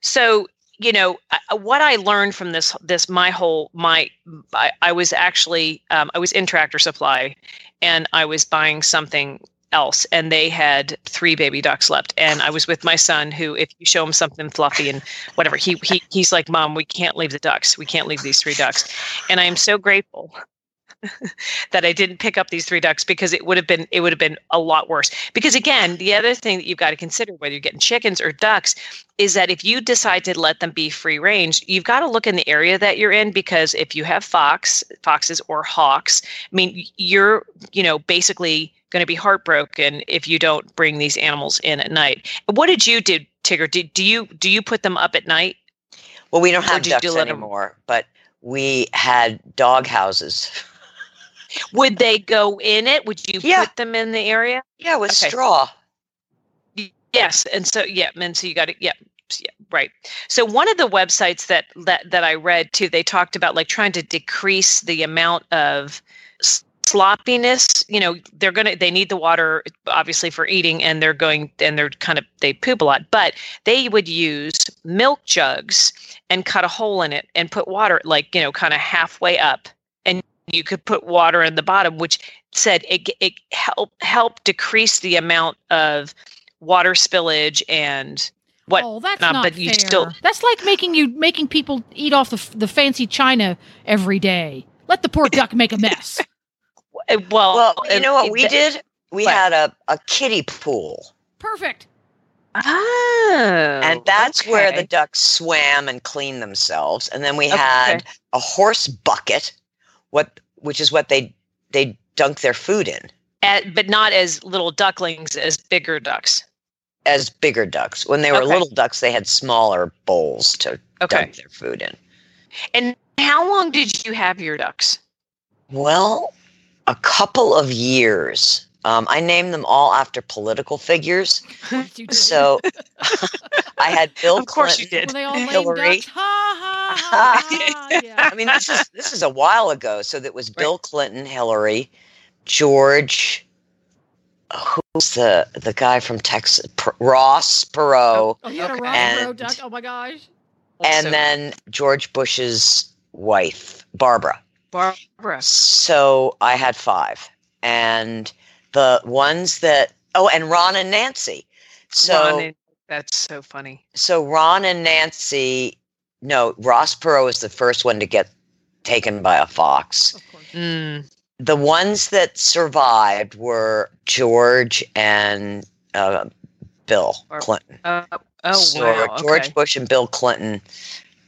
so you know what I learned from this this my whole my I, I was actually um, I was in Tractor Supply, and I was buying something else, and they had three baby ducks left, and I was with my son, who if you show him something fluffy and whatever, he he he's like, Mom, we can't leave the ducks, we can't leave these three ducks, and I am so grateful that I didn't pick up these three ducks because it would have been it would have been a lot worse. Because again, the other thing that you've got to consider whether you're getting chickens or ducks is that if you decide to let them be free range, you've got to look in the area that you're in because if you have fox, foxes or hawks, I mean you're, you know, basically going to be heartbroken if you don't bring these animals in at night. What did you do, Tigger? Did, do you do you put them up at night? Well, we don't have ducks 'em- anymore, but we had dog houses. Would they go in it? Would you Yeah. put them in the area? Yeah, with Okay. straw. Yes, and so yeah, and so you got it. yeah, yeah, right. So one of the websites that that that I read too, they talked about like trying to decrease the amount of sloppiness. You know, they're gonna they need the water obviously for eating, and they're going and they're kind of they poop a lot, but they would use milk jugs and cut a hole in it and put water like you know kind of halfway up, you could put water in the bottom, which said it it help help decrease the amount of water spillage and what Oh, that's not, not but fair. you still- That's like making you making people eat off the the fancy china every day. Let the poor duck make a mess. uh, well Well, you know what it- we th- did? We what? had a, a kiddie pool. Perfect. oh and that's where the ducks swam and cleaned themselves. And then we Okay. had a horse bucket, what which is what they they dunk their food in At- but not as little ducklings as bigger ducks as bigger ducks. When they were Okay. little ducks, they had smaller bowls to okay dump their food in. and how long did you have your ducks Well, a couple of years. Um, I named them all after political figures. Yes, you did. So I had Bill Of course you Clinton. did. Were they all Hillary. Yeah. I mean, this is this is a while ago. So that was Bill Clinton, Hillary, George. Who's the the guy from Texas? Per, Ross Perot, Oh, oh you had a Okay. Ross And- Perot duck. Oh my gosh. and So, then George Bush's wife, Barbara. barbara So I had five, and the ones that oh, and Ron and Nancy. So Ron and- that's so funny so Ron and Nancy. No, Ross Perot was the first one to get taken by a fox. Of mm. the ones that survived were George and uh, Bill Or- Clinton. uh, oh so wow George okay. Bush and Bill Clinton,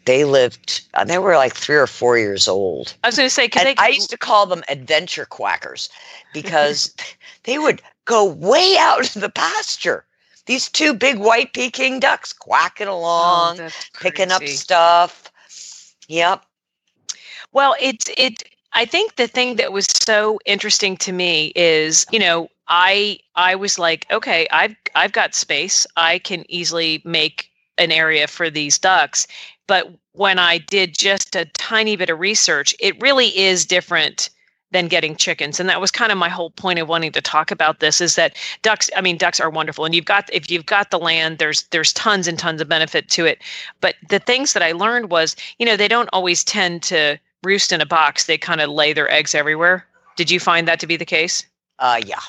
they lived. Uh, they were like three or four years old. I was going to say because And I used to call them adventure quackers because they would go way out into the pasture. These two big white Peking ducks quacking oh, along, picking up stuff. Yep. Well, it's it. I think the thing that was so interesting to me is, you know, I I was like, okay, I've I've got space. I can easily make an area for these ducks. But when I did just a tiny bit of research, it really is different than getting chickens. And that was kind of my whole point of wanting to talk about this is that ducks i mean ducks are wonderful. And you've got if you've got the land there's there's tons and tons of benefit to it. But the things that i learned was you know they don't always tend to roost in a box. They kind of lay their eggs everywhere. Did you find that to be the case? Uh, yeah.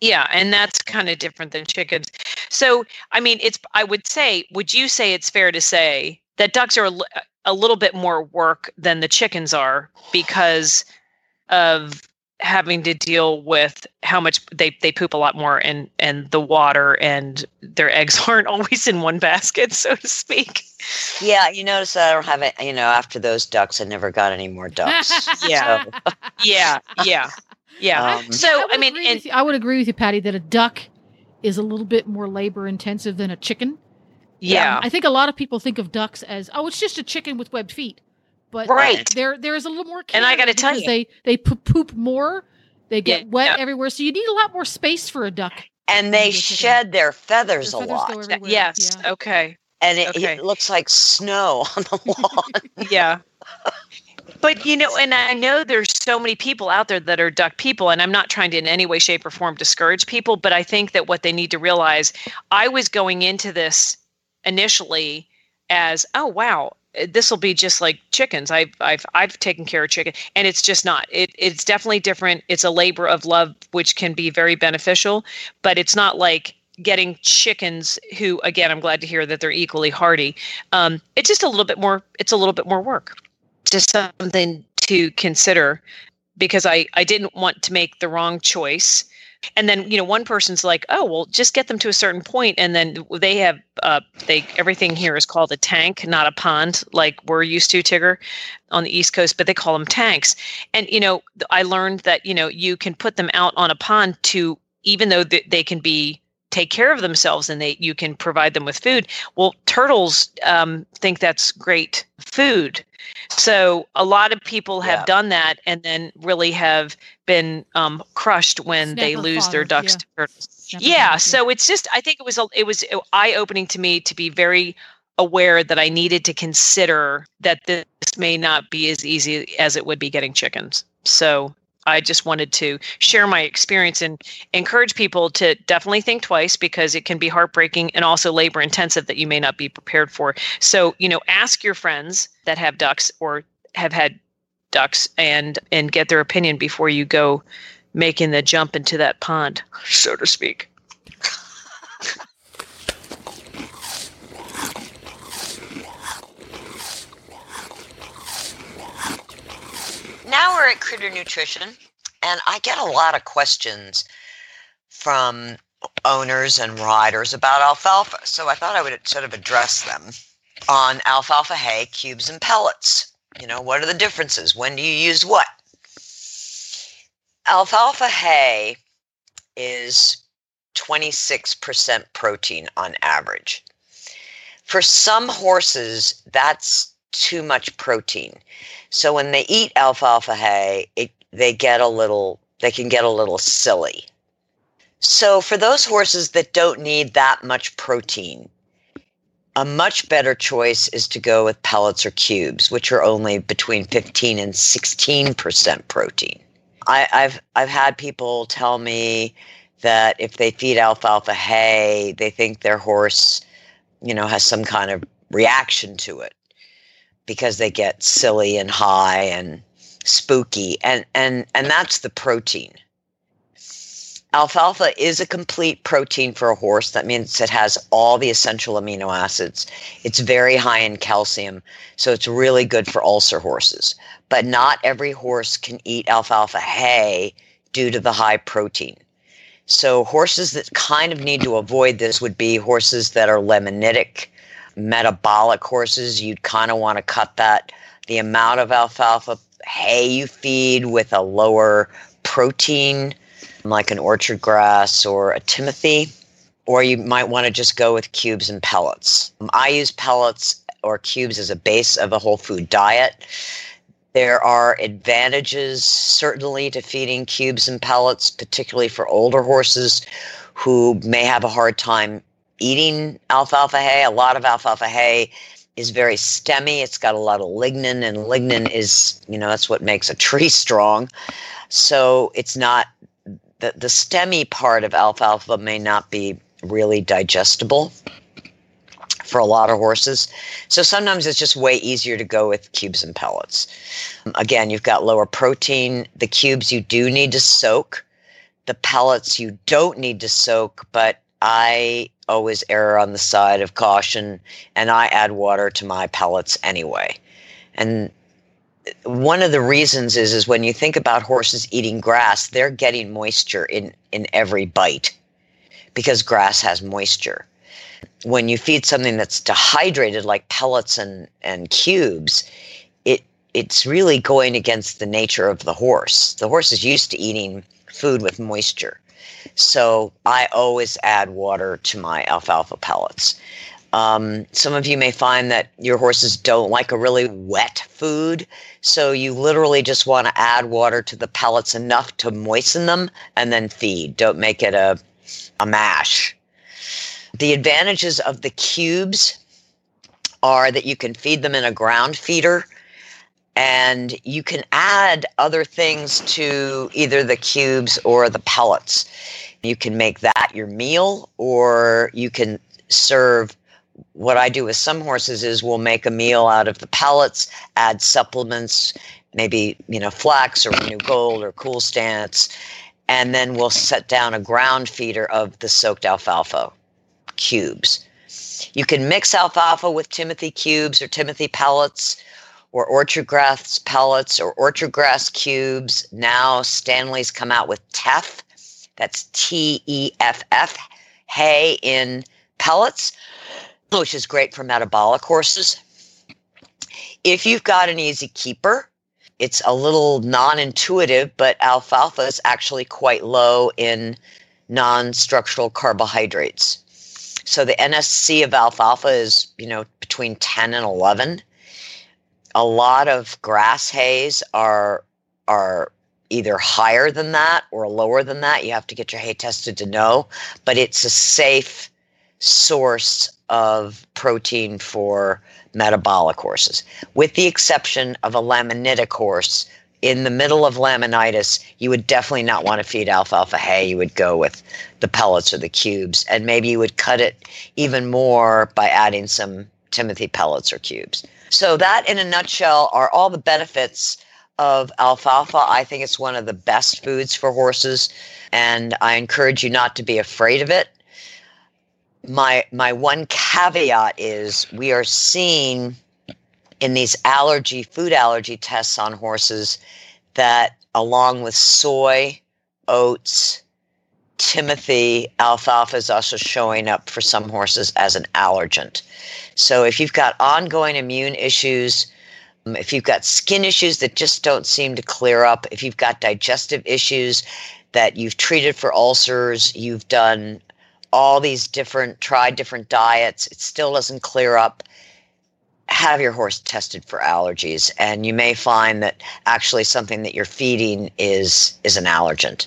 yeah, and that's kind of different than chickens. So, I mean, it's I would say, would you say it's fair to say that ducks are a, a little bit more work than the chickens are because of having to deal with how much they they poop a lot more and and the water and their eggs aren't always in one basket, so to speak. Yeah, you notice that I don't have it. You know, after those ducks, I never got any more ducks. Yeah. So, Yeah, yeah, yeah. Um, so, would I mean, and you- I would agree with you, Patty, that a duck is a little bit more labor intensive than a chicken. yeah, I think a lot of people think of ducks as oh, it's just a chicken with webbed feet, but Right. there there is a little more. And I gotta tell you- they they poop, poop more, they get Yeah, wet yeah. everywhere, so you need a lot more space for a duck. and they Maybe a chicken. shed their feathers Their a lot, go yes, yeah. okay. and it, okay. it looks like snow on the lawn. yeah but you know and i know there's so many people out there that are duck people and i'm not trying to in any way shape or form discourage people but i think that what they need to realize i was going into this initially as oh wow this will be just like chickens. I've i've i've taken care of chicken and it's just not it it's definitely different. It's a labor of love which can be very beneficial but it's not like getting chickens who again i'm glad to hear that they're equally hardy. Um, it's just a little bit more it's a little bit more work. Just something to consider because I, I didn't want to make the wrong choice. And then, you know, one person's like, oh, well, just get them to a certain point, And then they have, uh, they, everything here is called a tank, not a pond, like we're used to, Tigger, on the East Coast, but they call them tanks. And, you know, I learned that, you know, you can put them out on a pond to, even though th- they can be, take care of themselves and they, you can provide them with food. Well, turtles um, think that's great food. So a lot of people have Yeah. done that and then really have been um, crushed when they Snapper lose their ducks yeah. to turtles. Snapper Yeah, fodder, so it's just I think it was a, it was eye opening to me to be very aware that I needed to consider that this may not be as easy as it would be getting chickens. So I just wanted to share my experience and encourage people to definitely think twice because it can be heartbreaking and also labor intensive that you may not be prepared for. So, you know, ask your friends that have ducks or have had ducks and and get their opinion before you go making the jump into that pond, so to speak. now we're at Critter Nutrition, and I get a lot of questions from owners and riders about alfalfa. So I thought I would sort of address them on alfalfa hay, cubes, and pellets. You know, what are the differences? When do you use what? Alfalfa hay is 26% protein on average. For some horses, that's too much protein. So when they eat alfalfa hay, it, they get a little, they can get a little silly. So for those horses that don't need that much protein, a much better choice is to go with pellets or cubes, which are only between 15 and 16% protein. I, I've I've had people tell me that if they feed alfalfa hay, they think their horse, you know, has some kind of reaction to it because they get silly and high and spooky. And and and that's the protein. Alfalfa is a complete protein for a horse. That means it has all the essential amino acids. It's very high in calcium so it's really good for ulcer horses. But not every horse can eat alfalfa hay due to the high protein. So horses that kind of need to avoid this would be horses that are laminitic metabolic horses, you'd kind of want to cut that the amount of alfalfa hay you feed with a lower protein, like an orchard grass or a timothy. Or you might want to just go with cubes and pellets. I use pellets or cubes as a base of a whole food diet. There are advantages, certainly, to feeding cubes and pellets, particularly for older horses who may have a hard time eating alfalfa hay. A lot of alfalfa hay is very stemmy. It's got a lot of lignin, and lignin is, you know, that's what makes a tree strong. So it's not the, the stemmy part of alfalfa may not be really digestible for a lot of horses. So sometimes it's just way easier to go with cubes and pellets. Again, you've got lower protein. The cubes you do need to soak. The pellets you don't need to soak, but I always err on the side of caution and I add water to my pellets anyway. And one of the reasons is is when you think about horses eating grass, they're getting moisture in in every bite because grass has moisture. When you feed something that's dehydrated like pellets and and cubes, it it's really going against the nature of the horse. The horse is used to eating food with moisture. So I always add water to my alfalfa pellets. Um, some of you may find that your horses don't like a really wet food. So you literally just want to add water to the pellets enough to moisten them and then feed. Don't make it a, a mash. The advantages of the cubes are that you can feed them in a ground feeder and you can add other things to either the cubes or the pellets. You can make that your meal, or you can serve. What I do with some horses is we'll make a meal out of the pellets, add supplements, maybe you know flax or new Gold or CoolStance, and then we'll set down a ground feeder of the soaked alfalfa cubes. You can mix alfalfa with Timothy cubes or Timothy pellets or orchard grass pellets or orchard grass cubes. Now Standlee's come out with teff. That's T E F F, hay in pellets, which is great for metabolic horses. If you've got an easy keeper, it's a little non intuitive, but alfalfa is actually quite low in non structural carbohydrates. So the NSC of alfalfa is, you know, between 10 and 11 a lot of grass hays are are either higher than that or lower than that. You have to get your hay tested to know, but it's a safe source of protein for metabolic horses, with the exception of a laminitic horse. In the middle of laminitis, you would definitely not want to feed alfalfa hay. You would go with the pellets or the cubes, and maybe you would cut it even more by adding some Timothy pellets or cubes. So, that in a nutshell are all the benefits of alfalfa. I think it's one of the best foods for horses, and I encourage you not to be afraid of it. My my one caveat is we are seeing in these allergy food allergy tests on horses that along with soy, oats, Timothy, alfalfa is also showing up for some horses as an allergent. So if you've got ongoing immune issues, um, if you've got skin issues that just don't seem to clear up, if you've got digestive issues that you've treated for ulcers, you've done all these different, tried different diets, it still doesn't clear up, have your horse tested for allergies. And you may find that actually something that you're feeding is, is an allergent.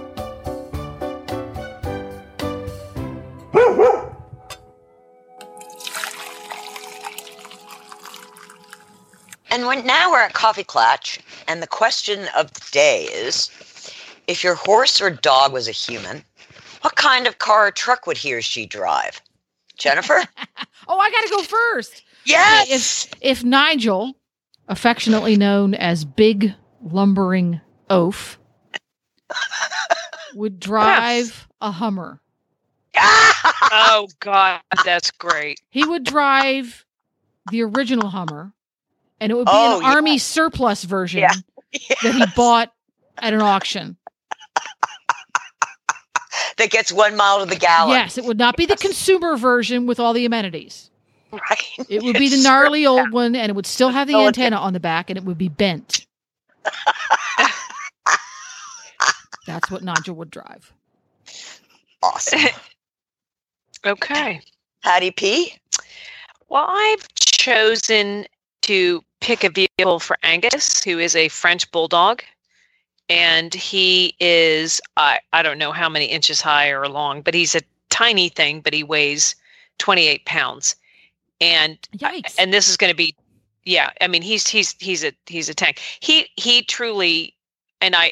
And now we're at Coffee Klatch, and the question of the day is if your horse or dog was a human, what kind of car or truck would he or she drive? Jennifer? Oh, I got to go first. yes! If Nigel, affectionately known as Big Lumbering Oaf, would drive a Hummer, Oh God, that's great. he would drive the original Hummer, and it would be Oh, an yeah. army surplus version Yeah. that he bought at an auction. that gets one mile to the gallon. Yes, it would not be the consumer version with all the amenities. Right. It would be the gnarly old one, and it would still have the Silicon. antenna on the back, and it would be bent. That's what Nigel would drive. Awesome. Okay. Hattie P? Well, I've chosen to pick a vehicle for Angus, who is a French bulldog. And he is, I, I don't know how many inches high or long, but he's a tiny thing, but he weighs 28 pounds. And Yikes! and this is going to be yeah i mean he's he's he's a he's a tank he he truly and i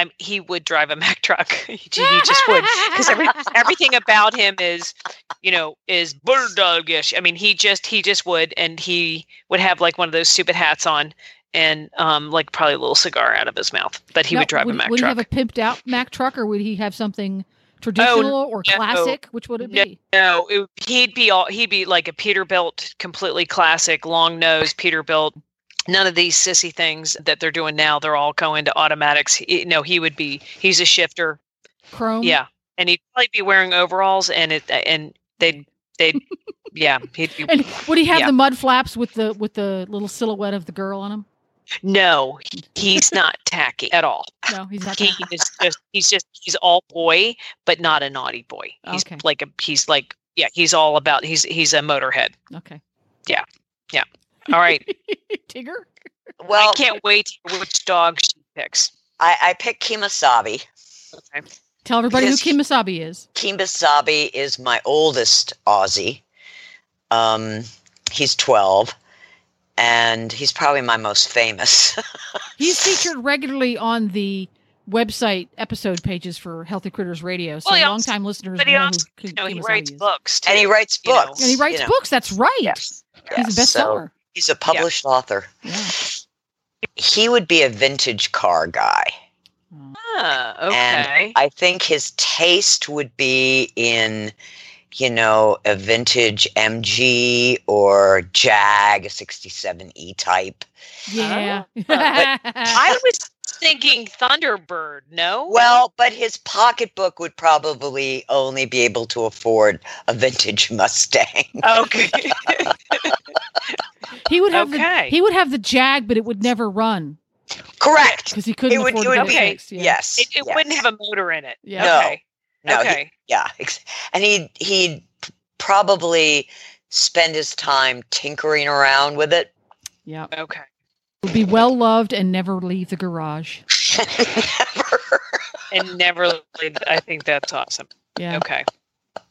I'm, he would drive a Mack truck. he, just would because every, everything about him is, you know, is bulldogish. I mean, he just he just would, and he would have like one of those stupid hats on, and um, like probably a little cigar out of his mouth. But he would drive would, a Mack would truck. Would he have a pimped out Mack truck, or would he have something traditional or no. classic? Which would it be? No, it, he'd be all he'd be like a Peterbilt, completely classic, long nose Peterbilt. None of these sissy things that they're doing now. They're all going to automatics. He, no, he would be. He's a shifter. Chrome. Yeah, and he'd probably be wearing overalls, and it and they'd they yeah he'd be. And would he have Yeah. the mud flaps with the with the little silhouette of the girl on him? No, he's not tacky at all. No, he's not. He tacky. is just he's just he's all boy, but not a naughty boy. He's Okay. like a he's like yeah he's all about he's he's a motorhead. Okay. All right. Tigger. Well, I can't wait which dog she picks. I, I picked Kimasabi. Okay. Tell everybody Yes. who Kimasabi is. Kimasabi is my oldest Aussie. Um, he's 12, and he's probably my most famous. He's featured regularly on the website episode pages for Healthy Critters Radio. So Well, he also- longtime listeners But he know also, who you know, he writes is. books too. and he writes you know. books. And he writes you know. books. That's right. Yes. He's a yes. So bestseller. He's a published author. Yeah. He would be a vintage car guy. Ah, okay. And I think his taste would be in, you know, a vintage MG or Jag, a 67E type. Yeah. I was thinking Thunderbird. No. Well, but his pocketbook would probably only be able to afford a vintage Mustang. okay. he would have Okay. the he would have the Jag, but it would never run Correct. because he couldn't It would, afford it would be, get Okay. Yeah. yes. it it yes. wouldn't have a motor in it. Yeah. No. Okay. No, he- yeah. And he'd, he'd probably spend his time tinkering around with it. Yeah. Okay. Would be well loved and never leave the garage. And never. leave- I think that's awesome. Yeah. Okay. He,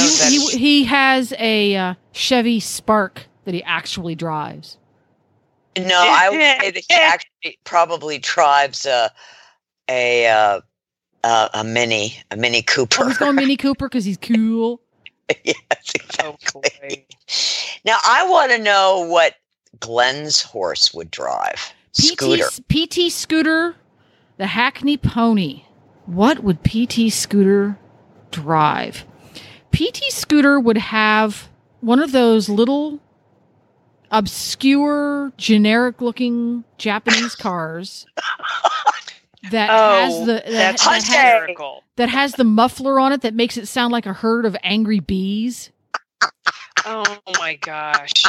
Oh, he, he has a uh, Chevy Spark that he actually drives. No, I would say that he actually probably drives a a uh, a, a mini a mini Cooper. Oh, he's going Mini Cooper because he's cool. yes, Oh exactly. boy. Now I want to know what Glenn's horse would drive. Scooter. PT, PT Scooter, the Hackney Pony. What would PT Scooter drive? PT Scooter would have one of those little obscure, generic looking Japanese cars that oh, has Oh, the that, that's that has, hysterical. that has the muffler on it that makes it sound like a herd of angry bees. Oh my gosh.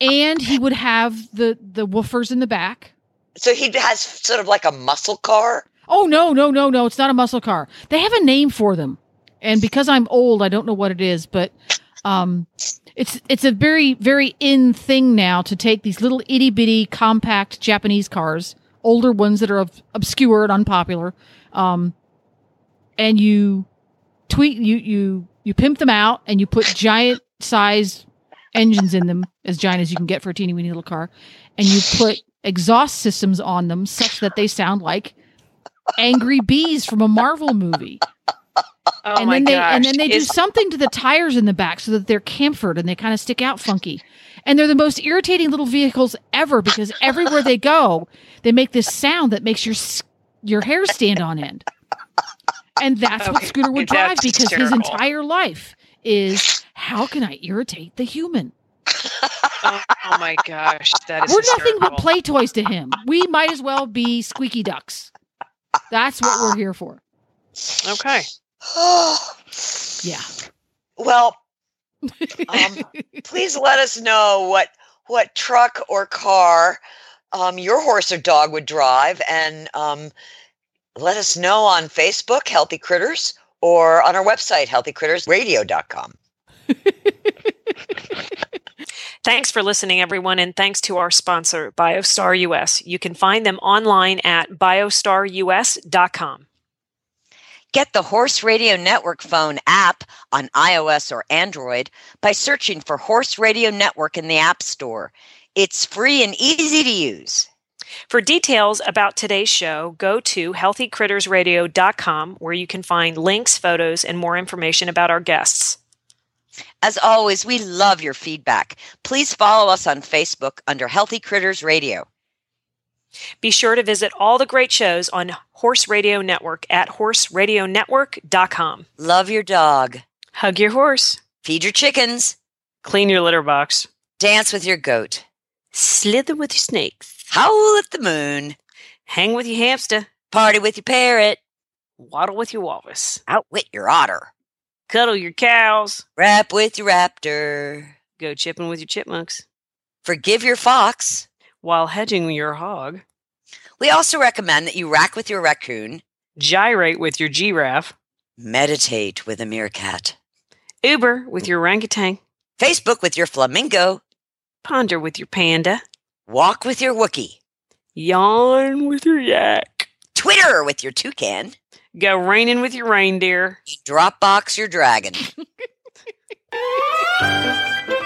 And he would have the the woofers in the back. So he has sort of like a muscle car. Oh no, no, no, no! It's not a muscle car. They have a name for them, and because I'm old, I don't know what it is. But um, it's it's a very very in thing now to take these little itty bitty compact Japanese cars, older ones that are ob- obscure and unpopular, um, and you tweet you you you pimp them out and you put giant size engines in them, as giant as you can get for a teeny weeny little car, and you put exhaust systems on them such that they sound like angry bees from a Marvel movie. Oh and my then they gosh. and then they do Is- something to the tires in the back so that they're camfered and they kind of stick out funky. And they're the most irritating little vehicles ever because everywhere they go, they make this sound that makes your your hair stand on end. And that's what Scooter would drive because his entire life is how can I irritate the human? oh, oh my gosh, that is We're nothing but play toys to him. We might as well be squeaky ducks. That's what we're here for. Okay. Yeah. well, um, please let us know what what truck or car um, your horse or dog would drive, and um, let us know on Facebook, Healthy Critters, or on our website, healthycrittersradio.com. Thanks for listening, everyone, and thanks to our sponsor, BioStar US. You can find them online at biostarus.com. Get the Horse Radio Network phone app on iOS or Android by searching for Horse Radio Network in the App Store. It's free and easy to use. For details about today's show, go to healthycrittersradio.com where you can find links, photos, and more information about our guests. As always, we love your feedback. Please follow us on Facebook under Healthy Critters Radio. Be sure to visit all the great shows on Horse Radio Network at horseradionetwork.com. Love your dog. Hug your horse, Feed your chickens. clean your litter box, Dance with your goat. slither with your snakes, Howl at the moon. hang with your hamster, Party with your parrot. waddle with your walrus, Outwit your otter. Cuddle your cows, Rap with your raptor. go chipping with your chipmunks, Forgive your fox. while hedging your hog, We also recommend that you rack with your raccoon. gyrate with your giraffe, Meditate with a meerkat. Uber with your orangutan, Facebook with your flamingo. ponder with your panda, Walk with your Wookie. yawn with your yak, Twitter with your toucan. Go reining with your reindeer. Dropbox your dragon.